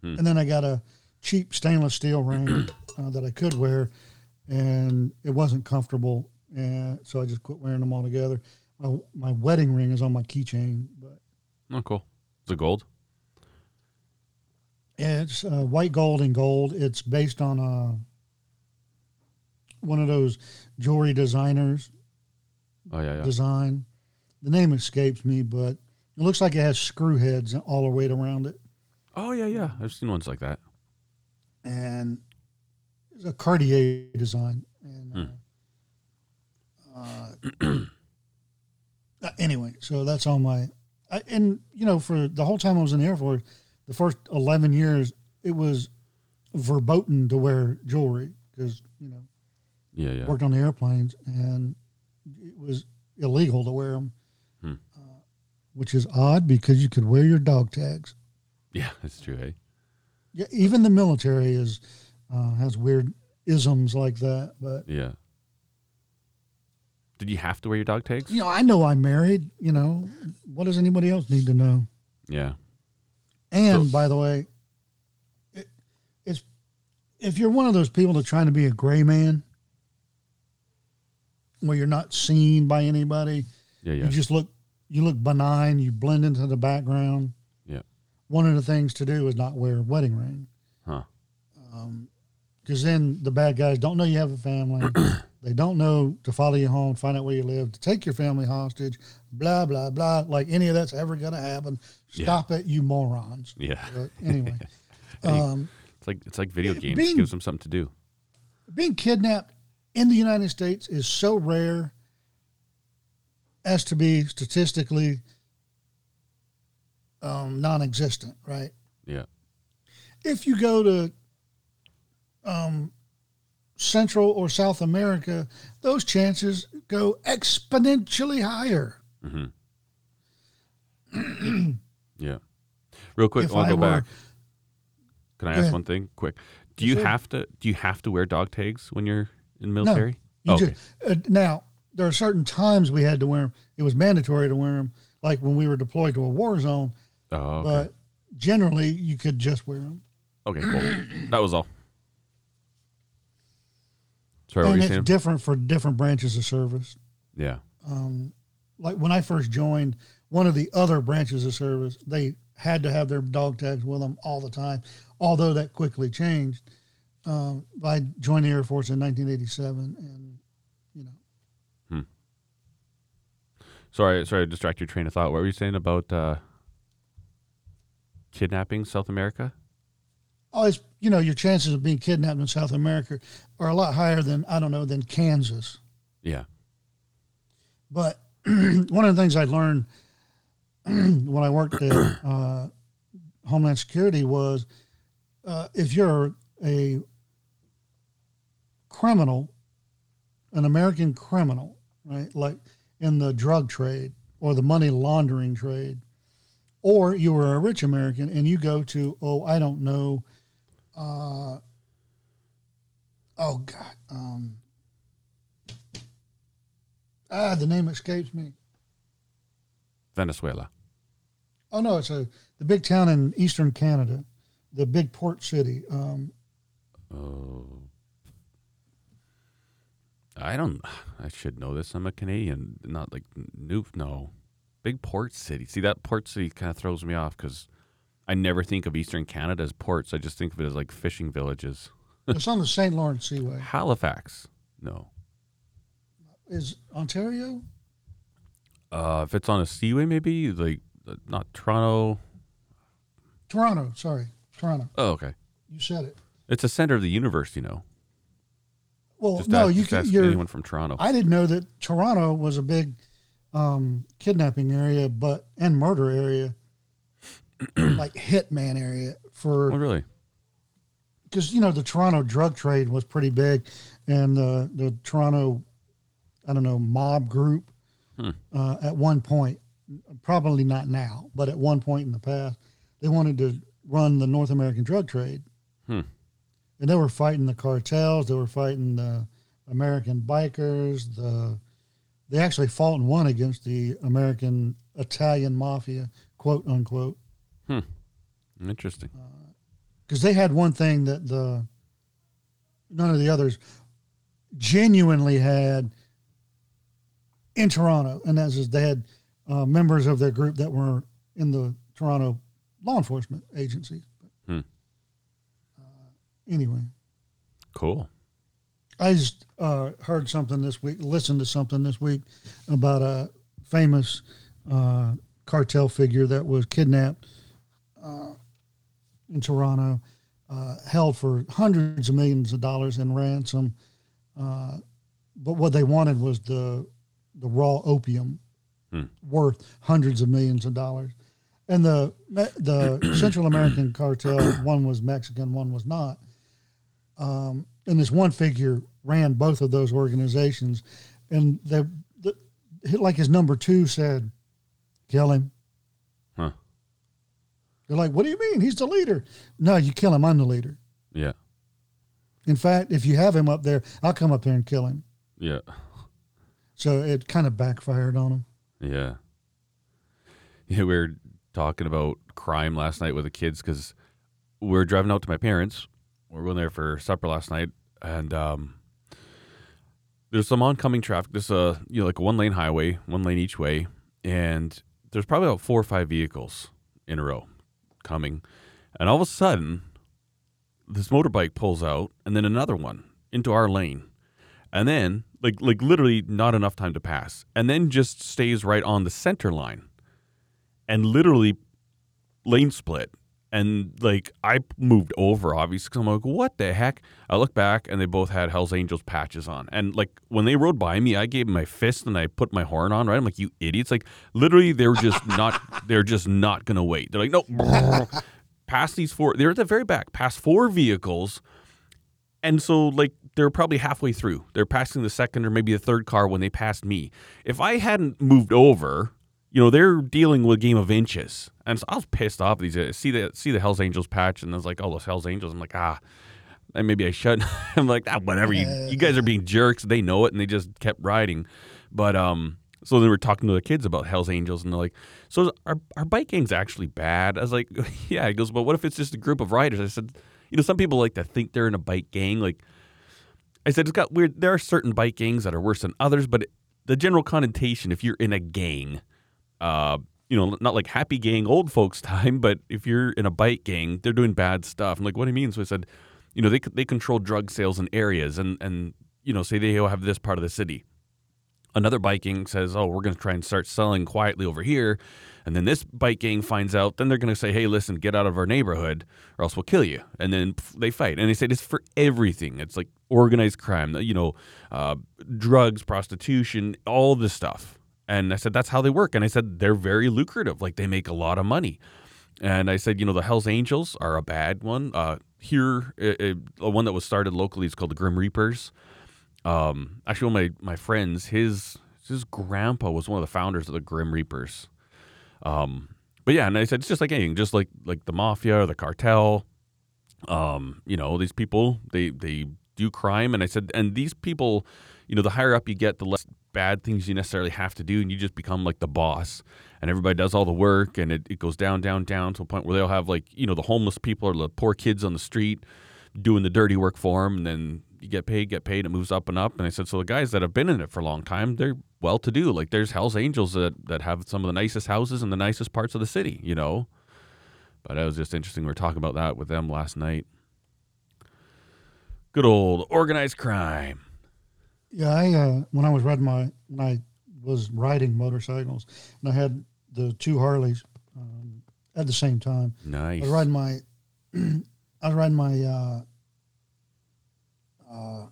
Hmm. And then I got a cheap stainless steel ring uh, that I could wear, and it wasn't comfortable, and so I just quit wearing them altogether. My, my wedding ring is on my keychain, but Oh, cool. Is it gold? It's uh, white gold and gold. It's based on uh, one of those jewelry designers Oh, yeah, yeah. design. The name escapes me, but it looks like it has screw heads all the way around it, Oh, yeah, yeah. I've seen ones like that. and it's a Cartier design. And Hmm. uh, uh, anyway, so that's all my. I, and you know, for the whole time I was in the Air Force, the first eleven years, it was verboten to wear jewelry because you know Yeah, yeah. worked on the airplanes, and it was illegal to wear them, Hmm. uh, which is odd because you could wear your dog tags. Yeah, that's true. Eh? Yeah, even the military is uh, has weird isms like that. But Yeah. Did you have to wear your dog tags? you know, I know I'm married. You know, what does anybody else need to know? Yeah. And So- by the way, it, it's if you're one of those people that's trying to be a gray man, where you're not seen by anybody, Yeah. Yeah. you just look you look benign, you blend into the background. Yeah. One of the things to do is not wear a wedding ring, Huh. because then the bad guys don't know you have a family. they don't know to follow you home, find out where you live, to take your family hostage. Blah blah blah. Like any of that's ever going to happen. Yeah. Stop it, you morons. Yeah. But anyway. Um, It's like it's like video games. being- Gives them something to do. being kidnapped in the United States is so rare as to be statistically um, non-existent, right? Yeah. If you go to um, Central or South America, those chances go exponentially higher. Yeah. Real quick, If I want I go were- back. Can I ask one thing quick? Do you have to do you have to wear dog tags when you're in the No, military? you okay. just, uh, now there are certain times we had to wear them. It was mandatory to wear them, like when we were deployed to a war zone. oh, okay. But generally, you could just wear them. okay, cool. that was all. Sorry, and it's saying? different for different branches of service. yeah. Um, Like when I first joined one of the other branches of service, they had to have their dog tags with them all the time. Although that quickly changed. Um, I joined the Air Force in 1987, and you know, Sorry, sorry, to distract your train of thought. What were you saying about uh, kidnapping South America? Oh, it's you know your chances of being kidnapped in South America are a lot higher than I don't know than Kansas. Yeah. But one of the things I learned when I worked at uh, Homeland Security was uh, if you're a criminal, an American criminal, right, like in the drug trade or the money laundering trade, or you were a rich American and you go to, oh, I don't know, uh, oh, God, um, ah, the name escapes me. Venezuela. Oh no, it's a the big town in eastern Canada, the big port city. Um, Oh. I don't. I should know this. I'm a Canadian, not like new. No, big port city. See that port city kind of throws me off because I never think of Eastern Canada as ports. I just think of it as like fishing villages. it's on the St. Lawrence Seaway. Halifax. No. Is Ontario? Uh, if it's on a seaway, maybe like uh, not Toronto. Toronto. Sorry, Toronto. Oh, okay. You said it. It's the center of the universe, you know. Well, Just no, ask, you just can. ask You're, anyone from Toronto. I didn't know that Toronto was a big um, kidnapping area, but and murder area, like hitman area for oh, really? because you know the Toronto drug trade was pretty big, and the the Toronto, I don't know, mob group Hmm. uh, at one point, probably not now, but at one point in the past, they wanted to run the North American drug trade, Hmm. And they were fighting the cartels, they were fighting the American bikers, the they actually fought and won against the American Italian mafia, quote unquote. Hmm. Interesting. because they had one thing that the none of the others genuinely had in Toronto, and that's is they had uh, members of their group that were in the Toronto law enforcement agencies. Anyway, Cool. I just uh, heard something this week, listened to something this week about a famous uh, cartel figure that was kidnapped uh, in Toronto, uh, held for hundreds of millions of dollars in ransom. Uh, but what they wanted was the the raw opium Hmm. worth hundreds of millions of dollars. And the the Central American cartel, one was Mexican, one was not um, and this one figure ran both of those organizations, and the, the like his number two said, "Kill him." Huh. They're like, "What do you mean? He's the leader." No, you kill him. I'm the leader. Yeah. In fact, if you have him up there, I'll come up there and kill him. Yeah. So it kind of backfired on him. Yeah. Yeah, we were talking about crime last night with the kids because we were driving out to my parents. We were going there for supper last night, and um, there's some oncoming traffic. There's a you know like a one lane highway, one lane each way, and there's probably about four or five vehicles in a row coming, and all of a sudden, this motorbike pulls out, and then another one into our lane, and then like like literally not enough time to pass, and then just stays right on the center line, and literally lane split. And like I moved over, obviously, because I'm like, what the heck? I look back, and they both had Hell's Angels patches on. And like when they rode by me, I gave them my fist and I put my horn on. Right? I'm like, you idiots! Like literally, they were just not. They're just not gonna wait. They're like, no. past these four, they're at the very back, past four vehicles, and so like they're probably halfway through. They're passing the second or maybe the third car when they passed me. If I hadn't moved over, you know, they're dealing with a game of inches. And so I was pissed off these guys. See the see the Hells Angels patch and I was like, oh those Hells Angels. I'm like, ah, and maybe I shouldn't. I'm like, ah, whatever. You you guys are being jerks. They know it and they just kept riding. But um so they we're talking to the kids about Hell's Angels, and they're like, "So are our bike gangs actually bad?" I was like, "Yeah." He goes, "But what if it's just a group of riders?" I said, "You know, some people like to think they're in a bike gang. Like, I said, it's got weird. There are certain bike gangs that are worse than others, but it, the general connotation, if you're in a gang, uh, you know, not like happy gang old folks time, but if you're in a bike gang, they're doing bad stuff. I'm like, what do you mean? So I said, you know, they they control drug sales in areas, and and you know, say they have this part of the city. Another bike gang says, oh, we're going to try and start selling quietly over here. And then this bike gang finds out, then they're going to say, hey, listen, get out of our neighborhood or else we'll kill you. And then they fight. And they said it's for everything. It's like organized crime, you know, uh, drugs, prostitution, all this stuff. And I said, that's how they work. And I said, they're very lucrative. Like they make a lot of money. And I said, you know, the Hells Angels are a bad one. Uh, here, a one that was started locally is called the Grim Reapers. Um, actually, one of my, my friends, his his grandpa was one of the founders of the Grim Reapers. Um, but yeah, and I said it's just like anything, just like like the mafia or the cartel. Um, you know, these people they they do crime, and I said, and these people, you know, the higher up you get, the less bad things you necessarily have to do, and you just become like the boss, and everybody does all the work, and it, it goes down, down, down to a point where they'll have like you know the homeless people or the poor kids on the street doing the dirty work for them, and then you get paid, get paid, it moves up and up. And I said, so the guys that have been in it for a long time, they're well to do. Like there's Hell's Angels that, that have some of the nicest houses in the nicest parts of the city, you know? But it was just interesting. We were talking about that with them last night. Good old organized crime. Yeah, I uh, when I was riding my when I was riding motorcycles, and I had the two Harleys um, at the same time. Nice. I was riding my, I was riding my, uh, uh,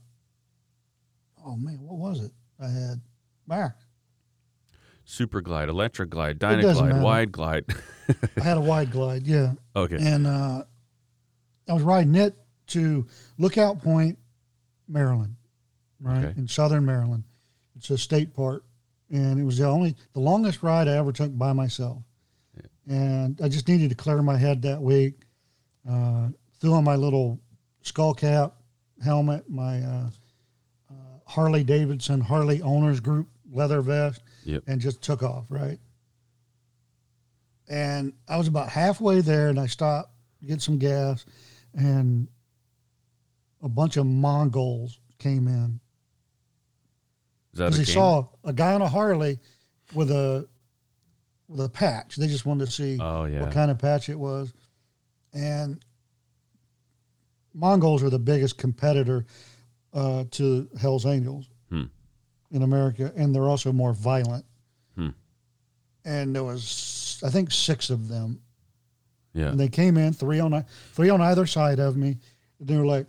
oh man, what was it? I had back. Super glide, Electra Glide, doesn't dyna glide, wide glide. I had a wide glide, yeah, okay. and uh, I was riding it to Lookout Point, Maryland, right Okay. in southern Maryland. It's a state park, and it was the only the longest ride I ever took by myself. And I just needed to clear my head that week. Uh, threw on my little skull cap, helmet, my uh, uh, Harley Davidson Harley Owners Group leather vest, Yep. and just took off. Right. And I was about halfway there, and I stopped to get some gas, and a bunch of Mongols came in because he game? saw a guy on a Harley with a with a patch. They just wanted to see oh yeah. what kind of patch it was. And Mongols are the biggest competitor uh, to Hell's Angels Hmm. in America, and they're also more violent. Hmm. And there was, I think, six of them. yeah. And they came in three on three on either side of me. They were like,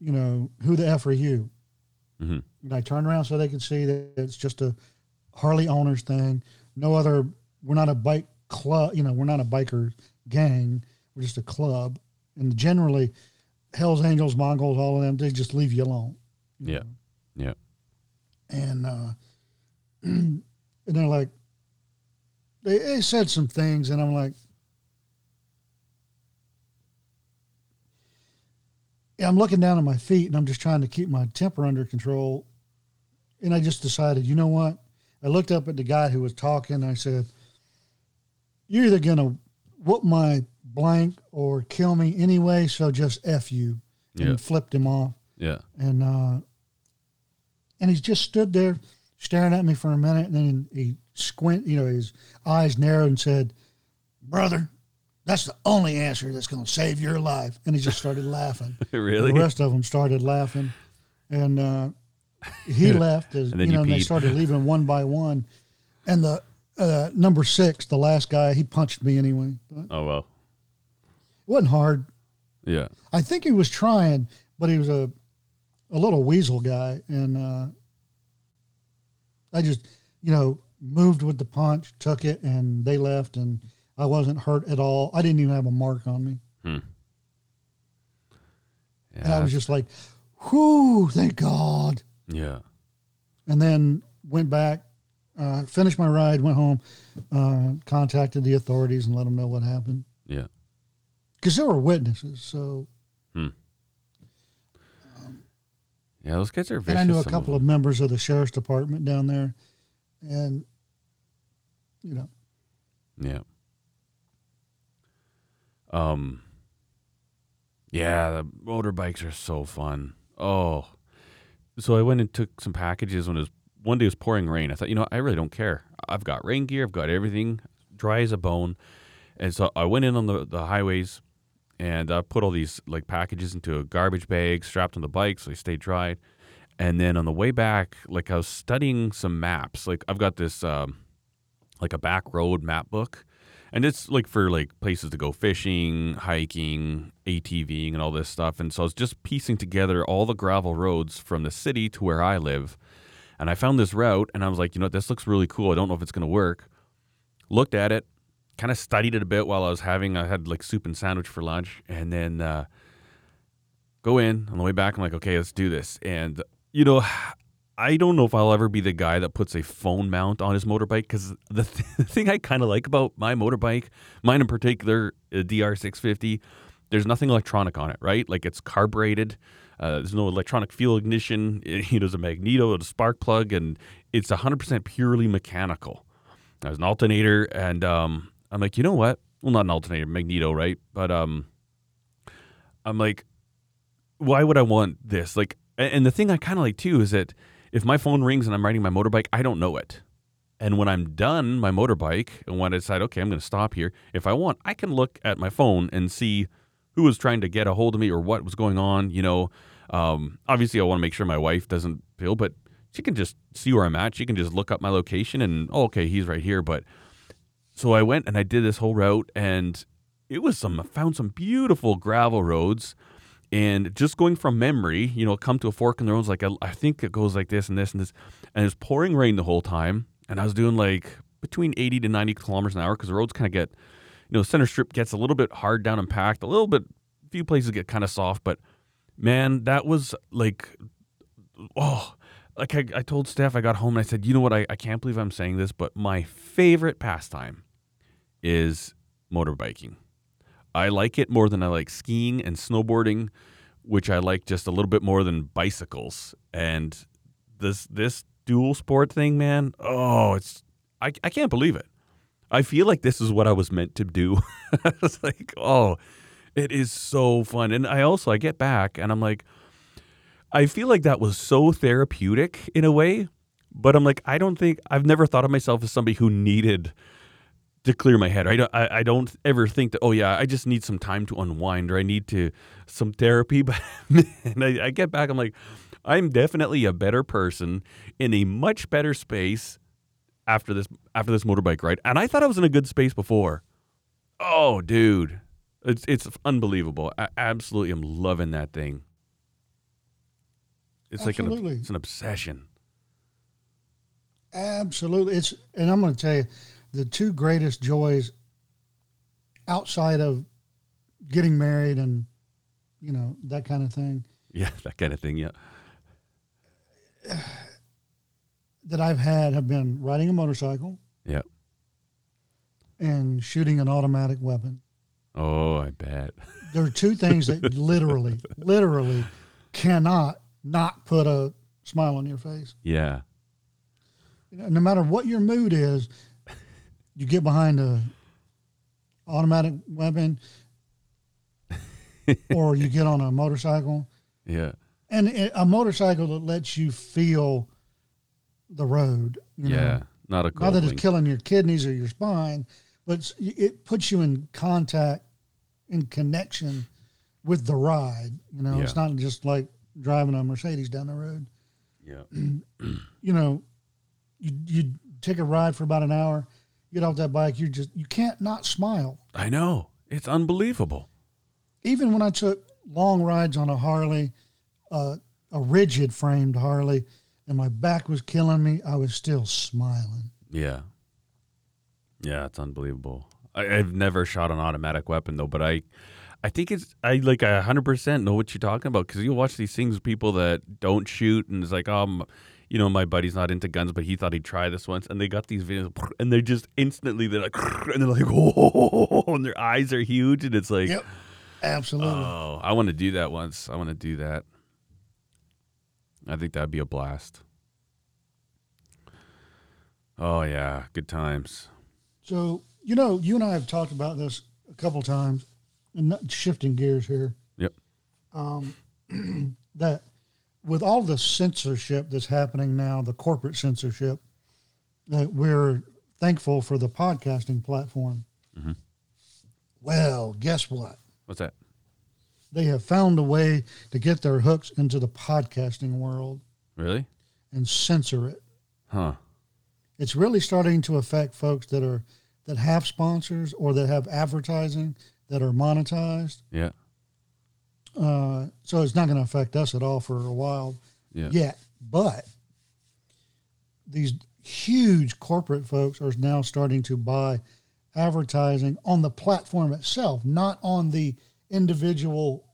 you know, who the f are you? Mhm. And I turned around so they can see that it's just a Harley owners thing. No other. We're not a bike club. You know, we're not a biker gang. We're just a club. And generally, Hell's Angels, Mongols, all of them, they just leave you alone. you Yeah. know. Yeah. And uh, and they're like, they, they said some things, and I'm like, I'm looking down at my feet and I'm just trying to keep my temper under control. And I just decided, you know what? I looked up at the guy who was talking. And I said, You're either going to whoop my blank or kill me anyway. So just F you. And Yeah. flipped him off. Yeah. And, uh, and he just stood there staring at me for a minute. And then he squint, you know, his eyes narrowed and said, Brother, that's the only answer that's going to save your life. And he just started laughing. really? The rest of them started laughing, and uh, he left. As, And then you know, you and they started leaving one by one. And the uh, number six, the last guy, he punched me anyway. Oh well. It wasn't hard. Yeah. I think he was trying, but he was a a little weasel guy, and uh, I just, you know, moved with the punch, took it, and they left, and I wasn't hurt at all. I didn't even have a mark on me, Yeah. and I was just like, "Whoo, thank God." yeah. and then went back, uh, finished my ride, went home, uh, contacted the authorities and let them know what happened Yeah. because there were witnesses. So, Yeah. Those kids are vicious. and I knew a couple them. of members of the sheriff's department down there, and you know, Yeah. Um. Yeah, the motorbikes are so fun. Oh, so I went and took some packages when it was one day it was pouring rain. I thought, you know. I really don't care. I've got rain gear. I've got everything dry as a bone, and so I went in on the the highways, and I put all these like packages into a garbage bag, strapped on the bike so they stay dry. And then on the way back, like I was studying some maps. Like I've got this. Um, like a back road map book and it's like for like places to go fishing hiking atving and all this stuff. And so i was just piecing together all the gravel roads from the city to where i live. And i found this route and i was like you know this looks really cool. I don't know if it's going to work. Looked at it kind of studied it a bit while i was having i had like soup and sandwich for lunch. And then uh, go in on the way back. I'm like okay let's do this. And you know I don't know if I'll ever be the guy that puts a phone mount on his motorbike because the, th- the thing I kind of like about my motorbike, mine in particular, a DR650, there's nothing electronic on it, right? Like it's carbureted. Uh, there's no electronic fuel ignition. It, has a magneto, a spark plug, and it's 100% purely mechanical. There's an alternator, and um, I'm like, you know what? Well, not an alternator, magneto, right? But um, I'm like, why would I want this? Like, and the thing I kind of like too is that if my phone rings and I'm riding my motorbike, I don't know it. And when I'm done my motorbike and when I decide, okay, I'm going to stop here, if I want, I can look at my phone and see who was trying to get a hold of me or what was going on. You know, um, obviously, I want to make sure my wife doesn't feel, but she can just see where I'm at. She can just look up my location and, oh, okay, he's right here. But so I went and I did this whole route and it was some, I found some beautiful gravel roads and just going from memory, you know, come to a fork in the road. Like I, I think it goes like this and this and this, and it's pouring rain the whole time, and I was doing like between eighty to ninety kilometers an hour because the roads kind of get, you know, center strip gets a little bit hard down and packed, a little bit, a few places get kind of soft, but man, that was like, oh, like I, I told Steph, I got home and I said, you know what, I, I can't believe I'm saying this, but my favorite pastime is motorbiking. I like it more than I like skiing and snowboarding, which I like just a little bit more than bicycles. And this this dual sport thing, man, oh, it's I, I can't believe it. I feel like this is what I was meant to do. it's like, oh, it is so fun. And I also I get back and I'm like, I feel like that was so therapeutic in a way, but I'm like, I don't think I've never thought of myself as somebody who needed to clear my head. I don't, I, I don't ever think that, oh, yeah, I just need some time to unwind or I need to some therapy. But and I, I get back, I'm like, I'm definitely a better person in a much better space after this after this motorbike ride. And I thought I was in a good space before. Oh, dude. It's it's unbelievable. I absolutely am loving that thing. It's like an it's an obsession. absolutely, it's and I'm going to tell you, the two greatest joys outside of getting married and you know that kind of thing Yeah, that kind of thing. Yeah. that I've had have been riding a motorcycle Yeah. and shooting an automatic weapon. Oh, I bet. there are two things that literally, literally cannot not put a smile on your face. Yeah. No matter what your mood is, you get behind a automatic weapon or you get on a motorcycle Yeah. and it, a motorcycle that lets you feel the road. You yeah. Know? Not a Not that it's killing your kidneys or your spine, but it puts you in contact, in connection with the ride. You know, it's not just like driving a Mercedes down the road. Yeah. You know, you you take a ride for about an hour, get off that bike, you just you can't not smile. I know. It's unbelievable. Even when I took long rides on a Harley, uh, a rigid framed Harley, and my back was killing me, I was still smiling. Yeah. Yeah, it's unbelievable. I, I've never shot an automatic weapon though, but I, I think it's I like a hundred percent know what you're talking about because you watch these things people that don't shoot and it's like um, you know my buddy's not into guns but he thought he'd try this once and they got these videos and they're just instantly they're like and they're like oh and their eyes are huge and it's like Yep, absolutely. oh I want to do that once I want to do that. I think that'd be a blast. Oh yeah, good times. So, you know, you and I have talked about this a couple times, and not shifting gears here. Yep. Um, that with all the censorship that's happening now, the corporate censorship, that we're thankful for the podcasting platform. Mhm. Well, guess what? What's that? They have found a way to get their hooks into the podcasting world Really? and censor it. Huh. it's really starting to affect folks that are that have sponsors or that have advertising that are monetized. Yeah. Uh, so it's not going to affect us at all for a while Yeah. yet. But these huge corporate folks are now starting to buy advertising on the platform itself, not on the individual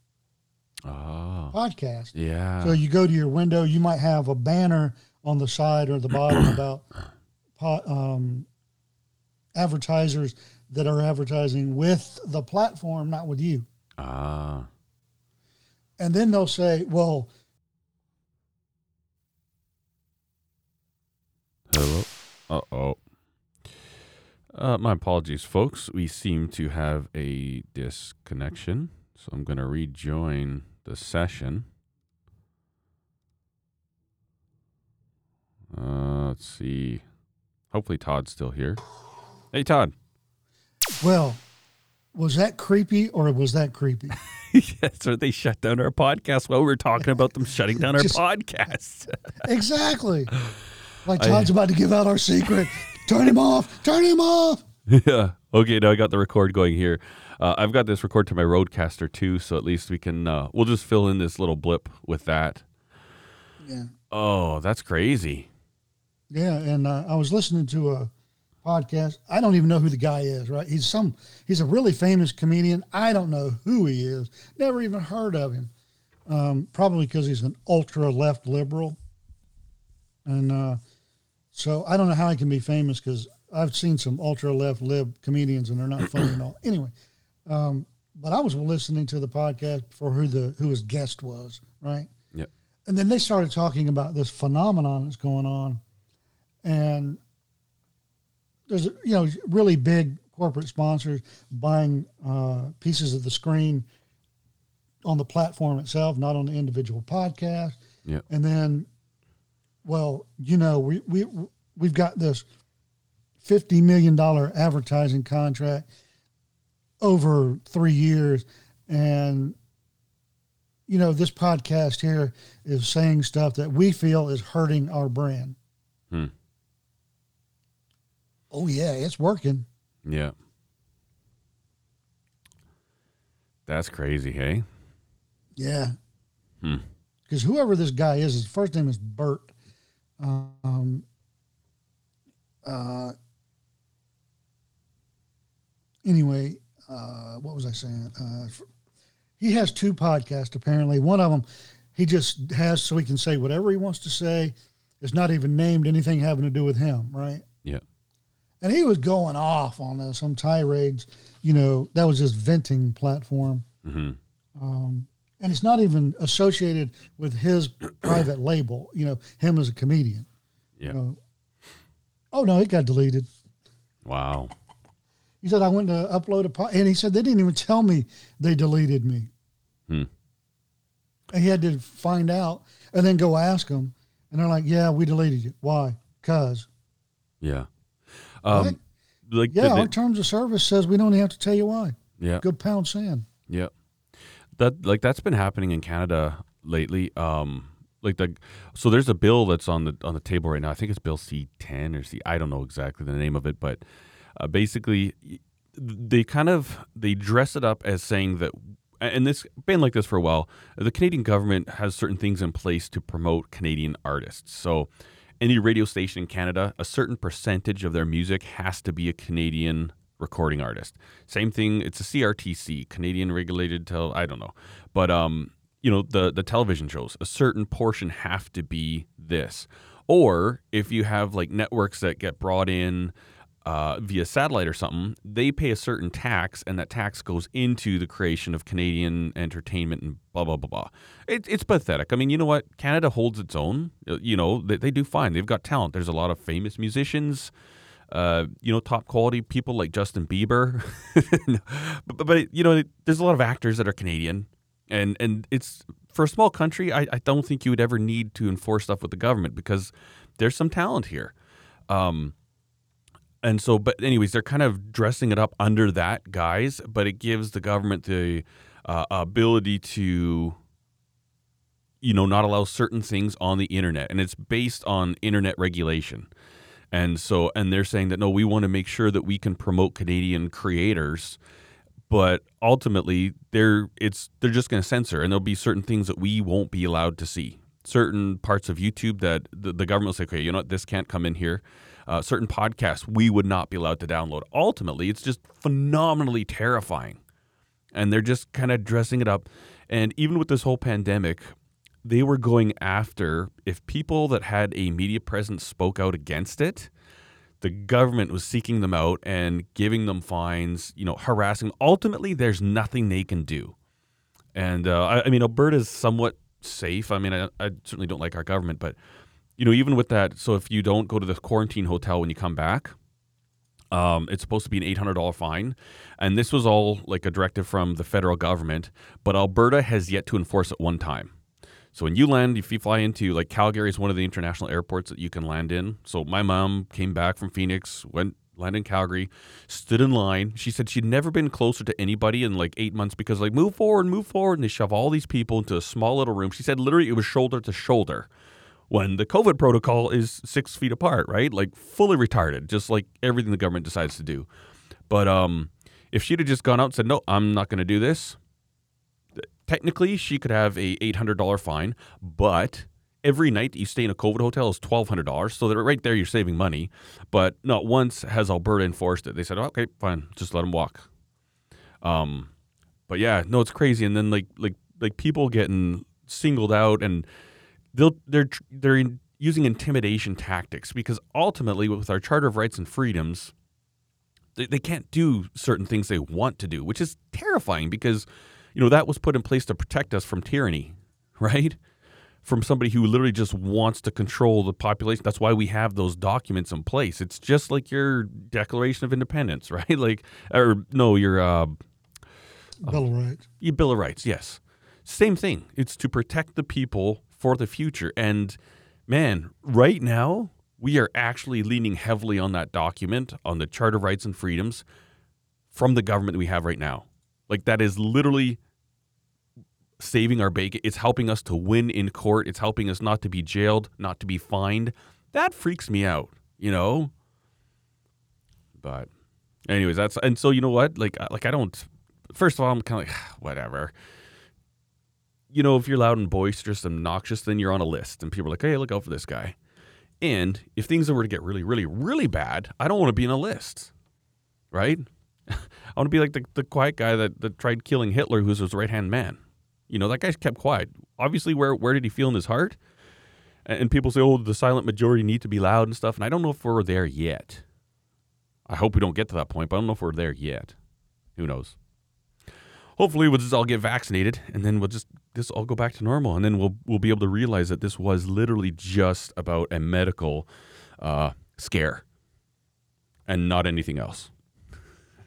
Oh. podcast. Yeah. So you go to your window, you might have a banner on the side or the bottom about um, advertisers that are advertising with the platform, not with you. ah. And then they'll say, well, Hello. Uh oh. Uh, my apologies, folks. We seem to have a disconnection, so I'm going to rejoin the session. Uh, let's see. Hopefully, Todd's still here. Hey, Todd. well, was that creepy or was that creepy? yes, or they shut down our podcast while we were talking about them shutting down our Just- podcast. exactly. Like I- Todd's about to give out our secret. Turn him off. Turn him off. yeah. Okay, now I got the record going here. Uh, I've got this record to my RODECaster too, so at least we can. Uh, we'll just fill in this little blip with that. Yeah. Oh, that's crazy. Yeah, and uh, I was listening to a podcast. I don't even know who the guy is. Right? He's some. He's a really famous comedian. I don't know who he is. Never even heard of him. Um, probably because he's an ultra left liberal, and uh, so I don't know how he can be famous because I've seen some ultra left lib comedians and they're not funny at all. Anyway, um, but I was listening to the podcast for who the who his guest was. Right. Yep. And then they started talking about this phenomenon that's going on and there's you know really big corporate sponsors buying uh, pieces of the screen on the platform itself, not on the individual podcast. Yep. And then, well, you know, we we we've got this fifty million dollar advertising contract over three years, and you know this podcast here is saying stuff that we feel is hurting our brand. Hmm. Oh yeah, it's working. Yeah. That's crazy, hey? Yeah. Hmm. Because whoever this guy is, his first name is Bert. Um, uh, anyway, uh, what was I saying? Uh, he has two podcasts, apparently. One of them he just has so he can say whatever he wants to say. It's not even named anything having to do with him, right? And he was going off on this, some tirades. You know, that was his venting platform. hmm um, and it's not even associated with his private label. You know, him as a comedian. Yeah. You know, oh no, it got deleted. Wow. He said I went to upload a po-, and he said they didn't even tell me they deleted me. Hmm. And he had to find out and then go ask them, and they're like, "Yeah, we deleted you. Why? Cause Yeah. Um, like yeah, the- our terms of service says we don't have to tell you why. yeah. Good pound sand. Yeah. That like that's been happening in Canada lately. Um like the so there's a bill that's on the on the table right now. I think it's bill C10 or C I don't know exactly the name of it, but uh, basically they kind of they dress it up as saying that and this been like this for a while. The Canadian government has certain things in place to promote Canadian artists. So any radio station in Canada, a certain percentage of their music has to be a Canadian recording artist. Same thing, it's a CRTC, Canadian Regulated Tel. I don't know, but um, you know the the television shows, a certain portion have to be this. Or if you have like networks that get brought in uh, via satellite or something, they pay a certain tax, and that tax goes into the creation of Canadian entertainment and blah blah blah blah. It, it's pathetic. I mean, you know what? Canada holds its own. Uh, You know, they, they do fine. They've got talent. There's a lot of famous musicians. Uh, you know, top quality people like Justin Bieber. but, but, you know, there's a lot of actors that are Canadian, and and it's for a small country. I, I don't think you would ever need to enforce stuff with the government because there's some talent here. Um, and so, but anyways, they're kind of dressing it up under that guise, but it gives the government the uh, ability to, you know, not allow certain things on the internet, and it's based on internet regulation. And so, and they're saying that no, we want to make sure that we can promote Canadian creators, but ultimately, they're it's they're just going to censor, and there'll be certain things that we won't be allowed to see. Certain parts of YouTube that the, the government will say, okay, you know what, this can't come in here uh, certain podcasts we would not be allowed to download. Ultimately, it's just phenomenally terrifying. And they're just kind of dressing it up. And even with this whole pandemic, they were going after if people that had a media presence spoke out against it, the government was seeking them out and giving them fines, you know, harassing. Ultimately, there's nothing they can do. And uh, I, I mean, Alberta's somewhat safe. I mean, I, I certainly don't like our government, but you know, even with that, so if you don't go to the quarantine hotel when you come back, um, it's supposed to be an eight hundred dollar fine, and this was all like a directive from the federal government. But Alberta has yet to enforce it one time. So when you land, if you fly into like Calgary is one of the international airports that you can land in. So my mom came back from Phoenix, went landed in Calgary, stood in line. She said she'd never been closer to anybody in like eight months because like move forward, move forward, and they shove all these people into a small little room. She said literally it was shoulder to shoulder when the COVID protocol is six feet apart, right? Like fully retarded, just like everything the government decides to do. But um, if she'd have just gone out and said, no, I'm not going to do this, technically she could have a $800 fine, but every night that you stay in a COVID hotel is $1,200. So that right there, you're saving money. But not once has Alberta enforced it. They said, okay, fine, just let them walk. Um, but yeah, no, it's crazy. And then like, like, like people getting singled out and they'll they're they're in, using intimidation tactics because ultimately with our charter of rights and freedoms they, they can't do certain things they want to do which is terrifying because you know that was put in place to protect us from tyranny right? From somebody who literally just wants to control the population. That's why we have those documents in place. It's just like your declaration of independence right? Like or no your uh Bill of Rights. your bill of rights yes. Same thing. It's to protect the people for the future. And man, right now, we are actually leaning heavily on that document, on the Charter of Rights and Freedoms from the government we have right now. Like, that is literally saving our bacon. It's helping us to win in court. It's helping us not to be jailed, not to be fined. That freaks me out, you know? But, anyways, that's, and so, you know what? Like, like I don't, first of all, I'm kind of like, whatever you know, if you're loud and boisterous and obnoxious, then you're on a list, and people are like, "Hey, look out for this guy." And if things were to get really, really, really bad, I don't want to be in a list, right? I want to be like the, the quiet guy that, that tried killing Hitler, who's his right hand man. You know, that guy kept quiet. Obviously, where where did he feel in his heart? And people say, "Oh, the silent majority need to be loud and stuff." And I don't know if we're there yet. I hope we don't get to that point, but I don't know if we're there yet. Who knows? Hopefully we'll just all get vaccinated and then we'll just this all go back to normal and then we'll we'll be able to realize that this was literally just about a medical uh, scare and not anything else.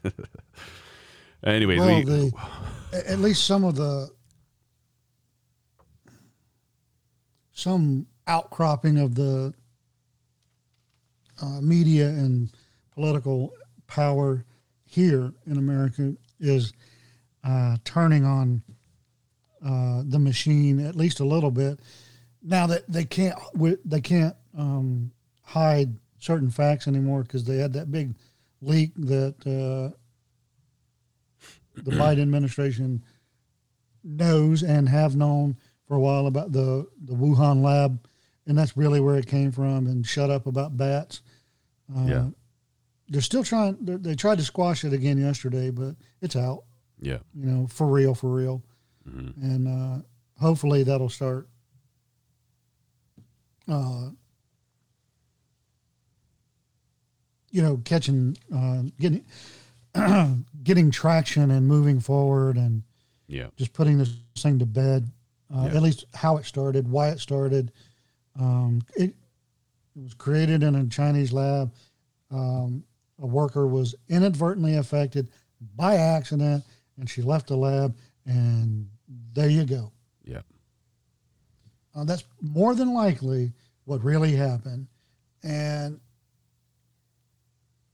Anyways, well, we, the, at least some of the some outcropping of the uh, media and political power here in America is uh, turning on uh, the machine at least a little bit. Now that they can't they can't um, hide certain facts anymore because they had that big leak that uh, the Biden administration knows and have known for a while about the the Wuhan lab, and that's really where it came from. And shut up about bats. Uh, Yeah. they're still trying. They they tried to squash it again yesterday, but it's out. Yeah, You know, for real, for real, Mhm. and uh, hopefully that'll start. Uh, you know, catching, uh, getting, getting traction and moving forward, and yeah, just putting this thing to bed. Uh, Yeah. At least how it started, why it started. Um, it, it was created in a Chinese lab. Um, a worker was inadvertently affected by accident, and she left the lab, and there you go. yeah, Uh, that's more than likely what really happened, and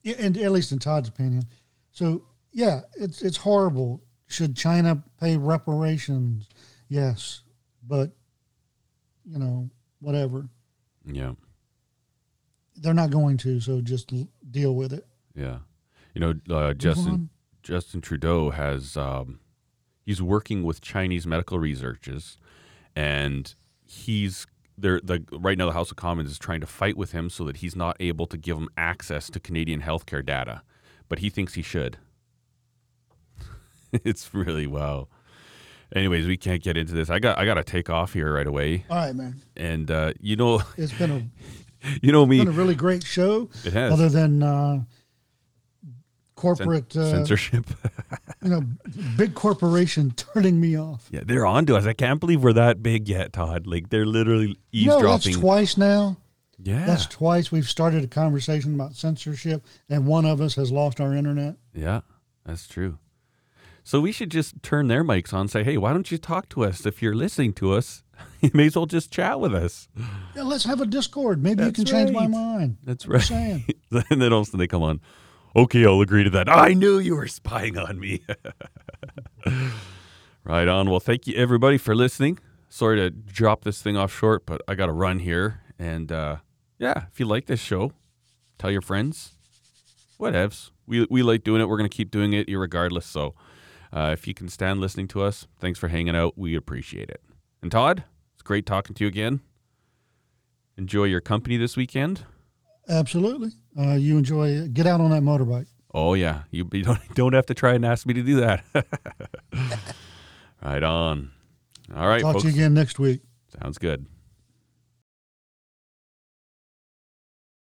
and at least in Todd's opinion. So yeah, it's it's horrible. Should China pay reparations? Yes, but you know whatever. yeah, They're not going to, so just deal with it. yeah. You know, uh, Justin. Justin Trudeau has um, he's working with Chinese medical researchers, and he's there. The right now, the House of Commons is trying to fight with him so that he's not able to give him access to Canadian healthcare data, but he thinks he should. it's really wow. Anyways, we can't get into this. I got I got to take off here right away, All right, man. and uh, you know, It's been a you know me. been a really great show. It has Other than uh, Cen- corporate, uh, censorship. you know, big corporation turning me off. Yeah, they're on to us. I can't believe we're that big yet, Todd. Like they're literally eavesdropping. No, that's eavesdropping. twice now. yeah, That's twice we've started a conversation about censorship, and one of us has lost our internet. yeah, that's true. So we should just turn their mics on. and Say, hey, why don't you talk to us? If you're listening to us, you may as well just chat with us. Yeah, let's have a Discord. Maybe you That's can change my mind. That's right. and then all of a sudden they come on. Okay, I'll agree to that. I knew you were spying on me. right on. Well, thank you everybody for listening. Sorry to drop this thing off short, but I got to run here. And uh, yeah, if you like this show, tell your friends. Whatevs. We we like doing it. We're gonna keep doing it, regardless. So, uh, if you can stand listening to us, thanks for hanging out. We appreciate it. And Todd, it's great talking to you again. Enjoy your company this weekend. Absolutely. Uh, you enjoy it. Get out on that motorbike. Oh yeah, you, you don't don't have to try and ask me to do that. right on. All right, Talk folks. to you again next week. Sounds good.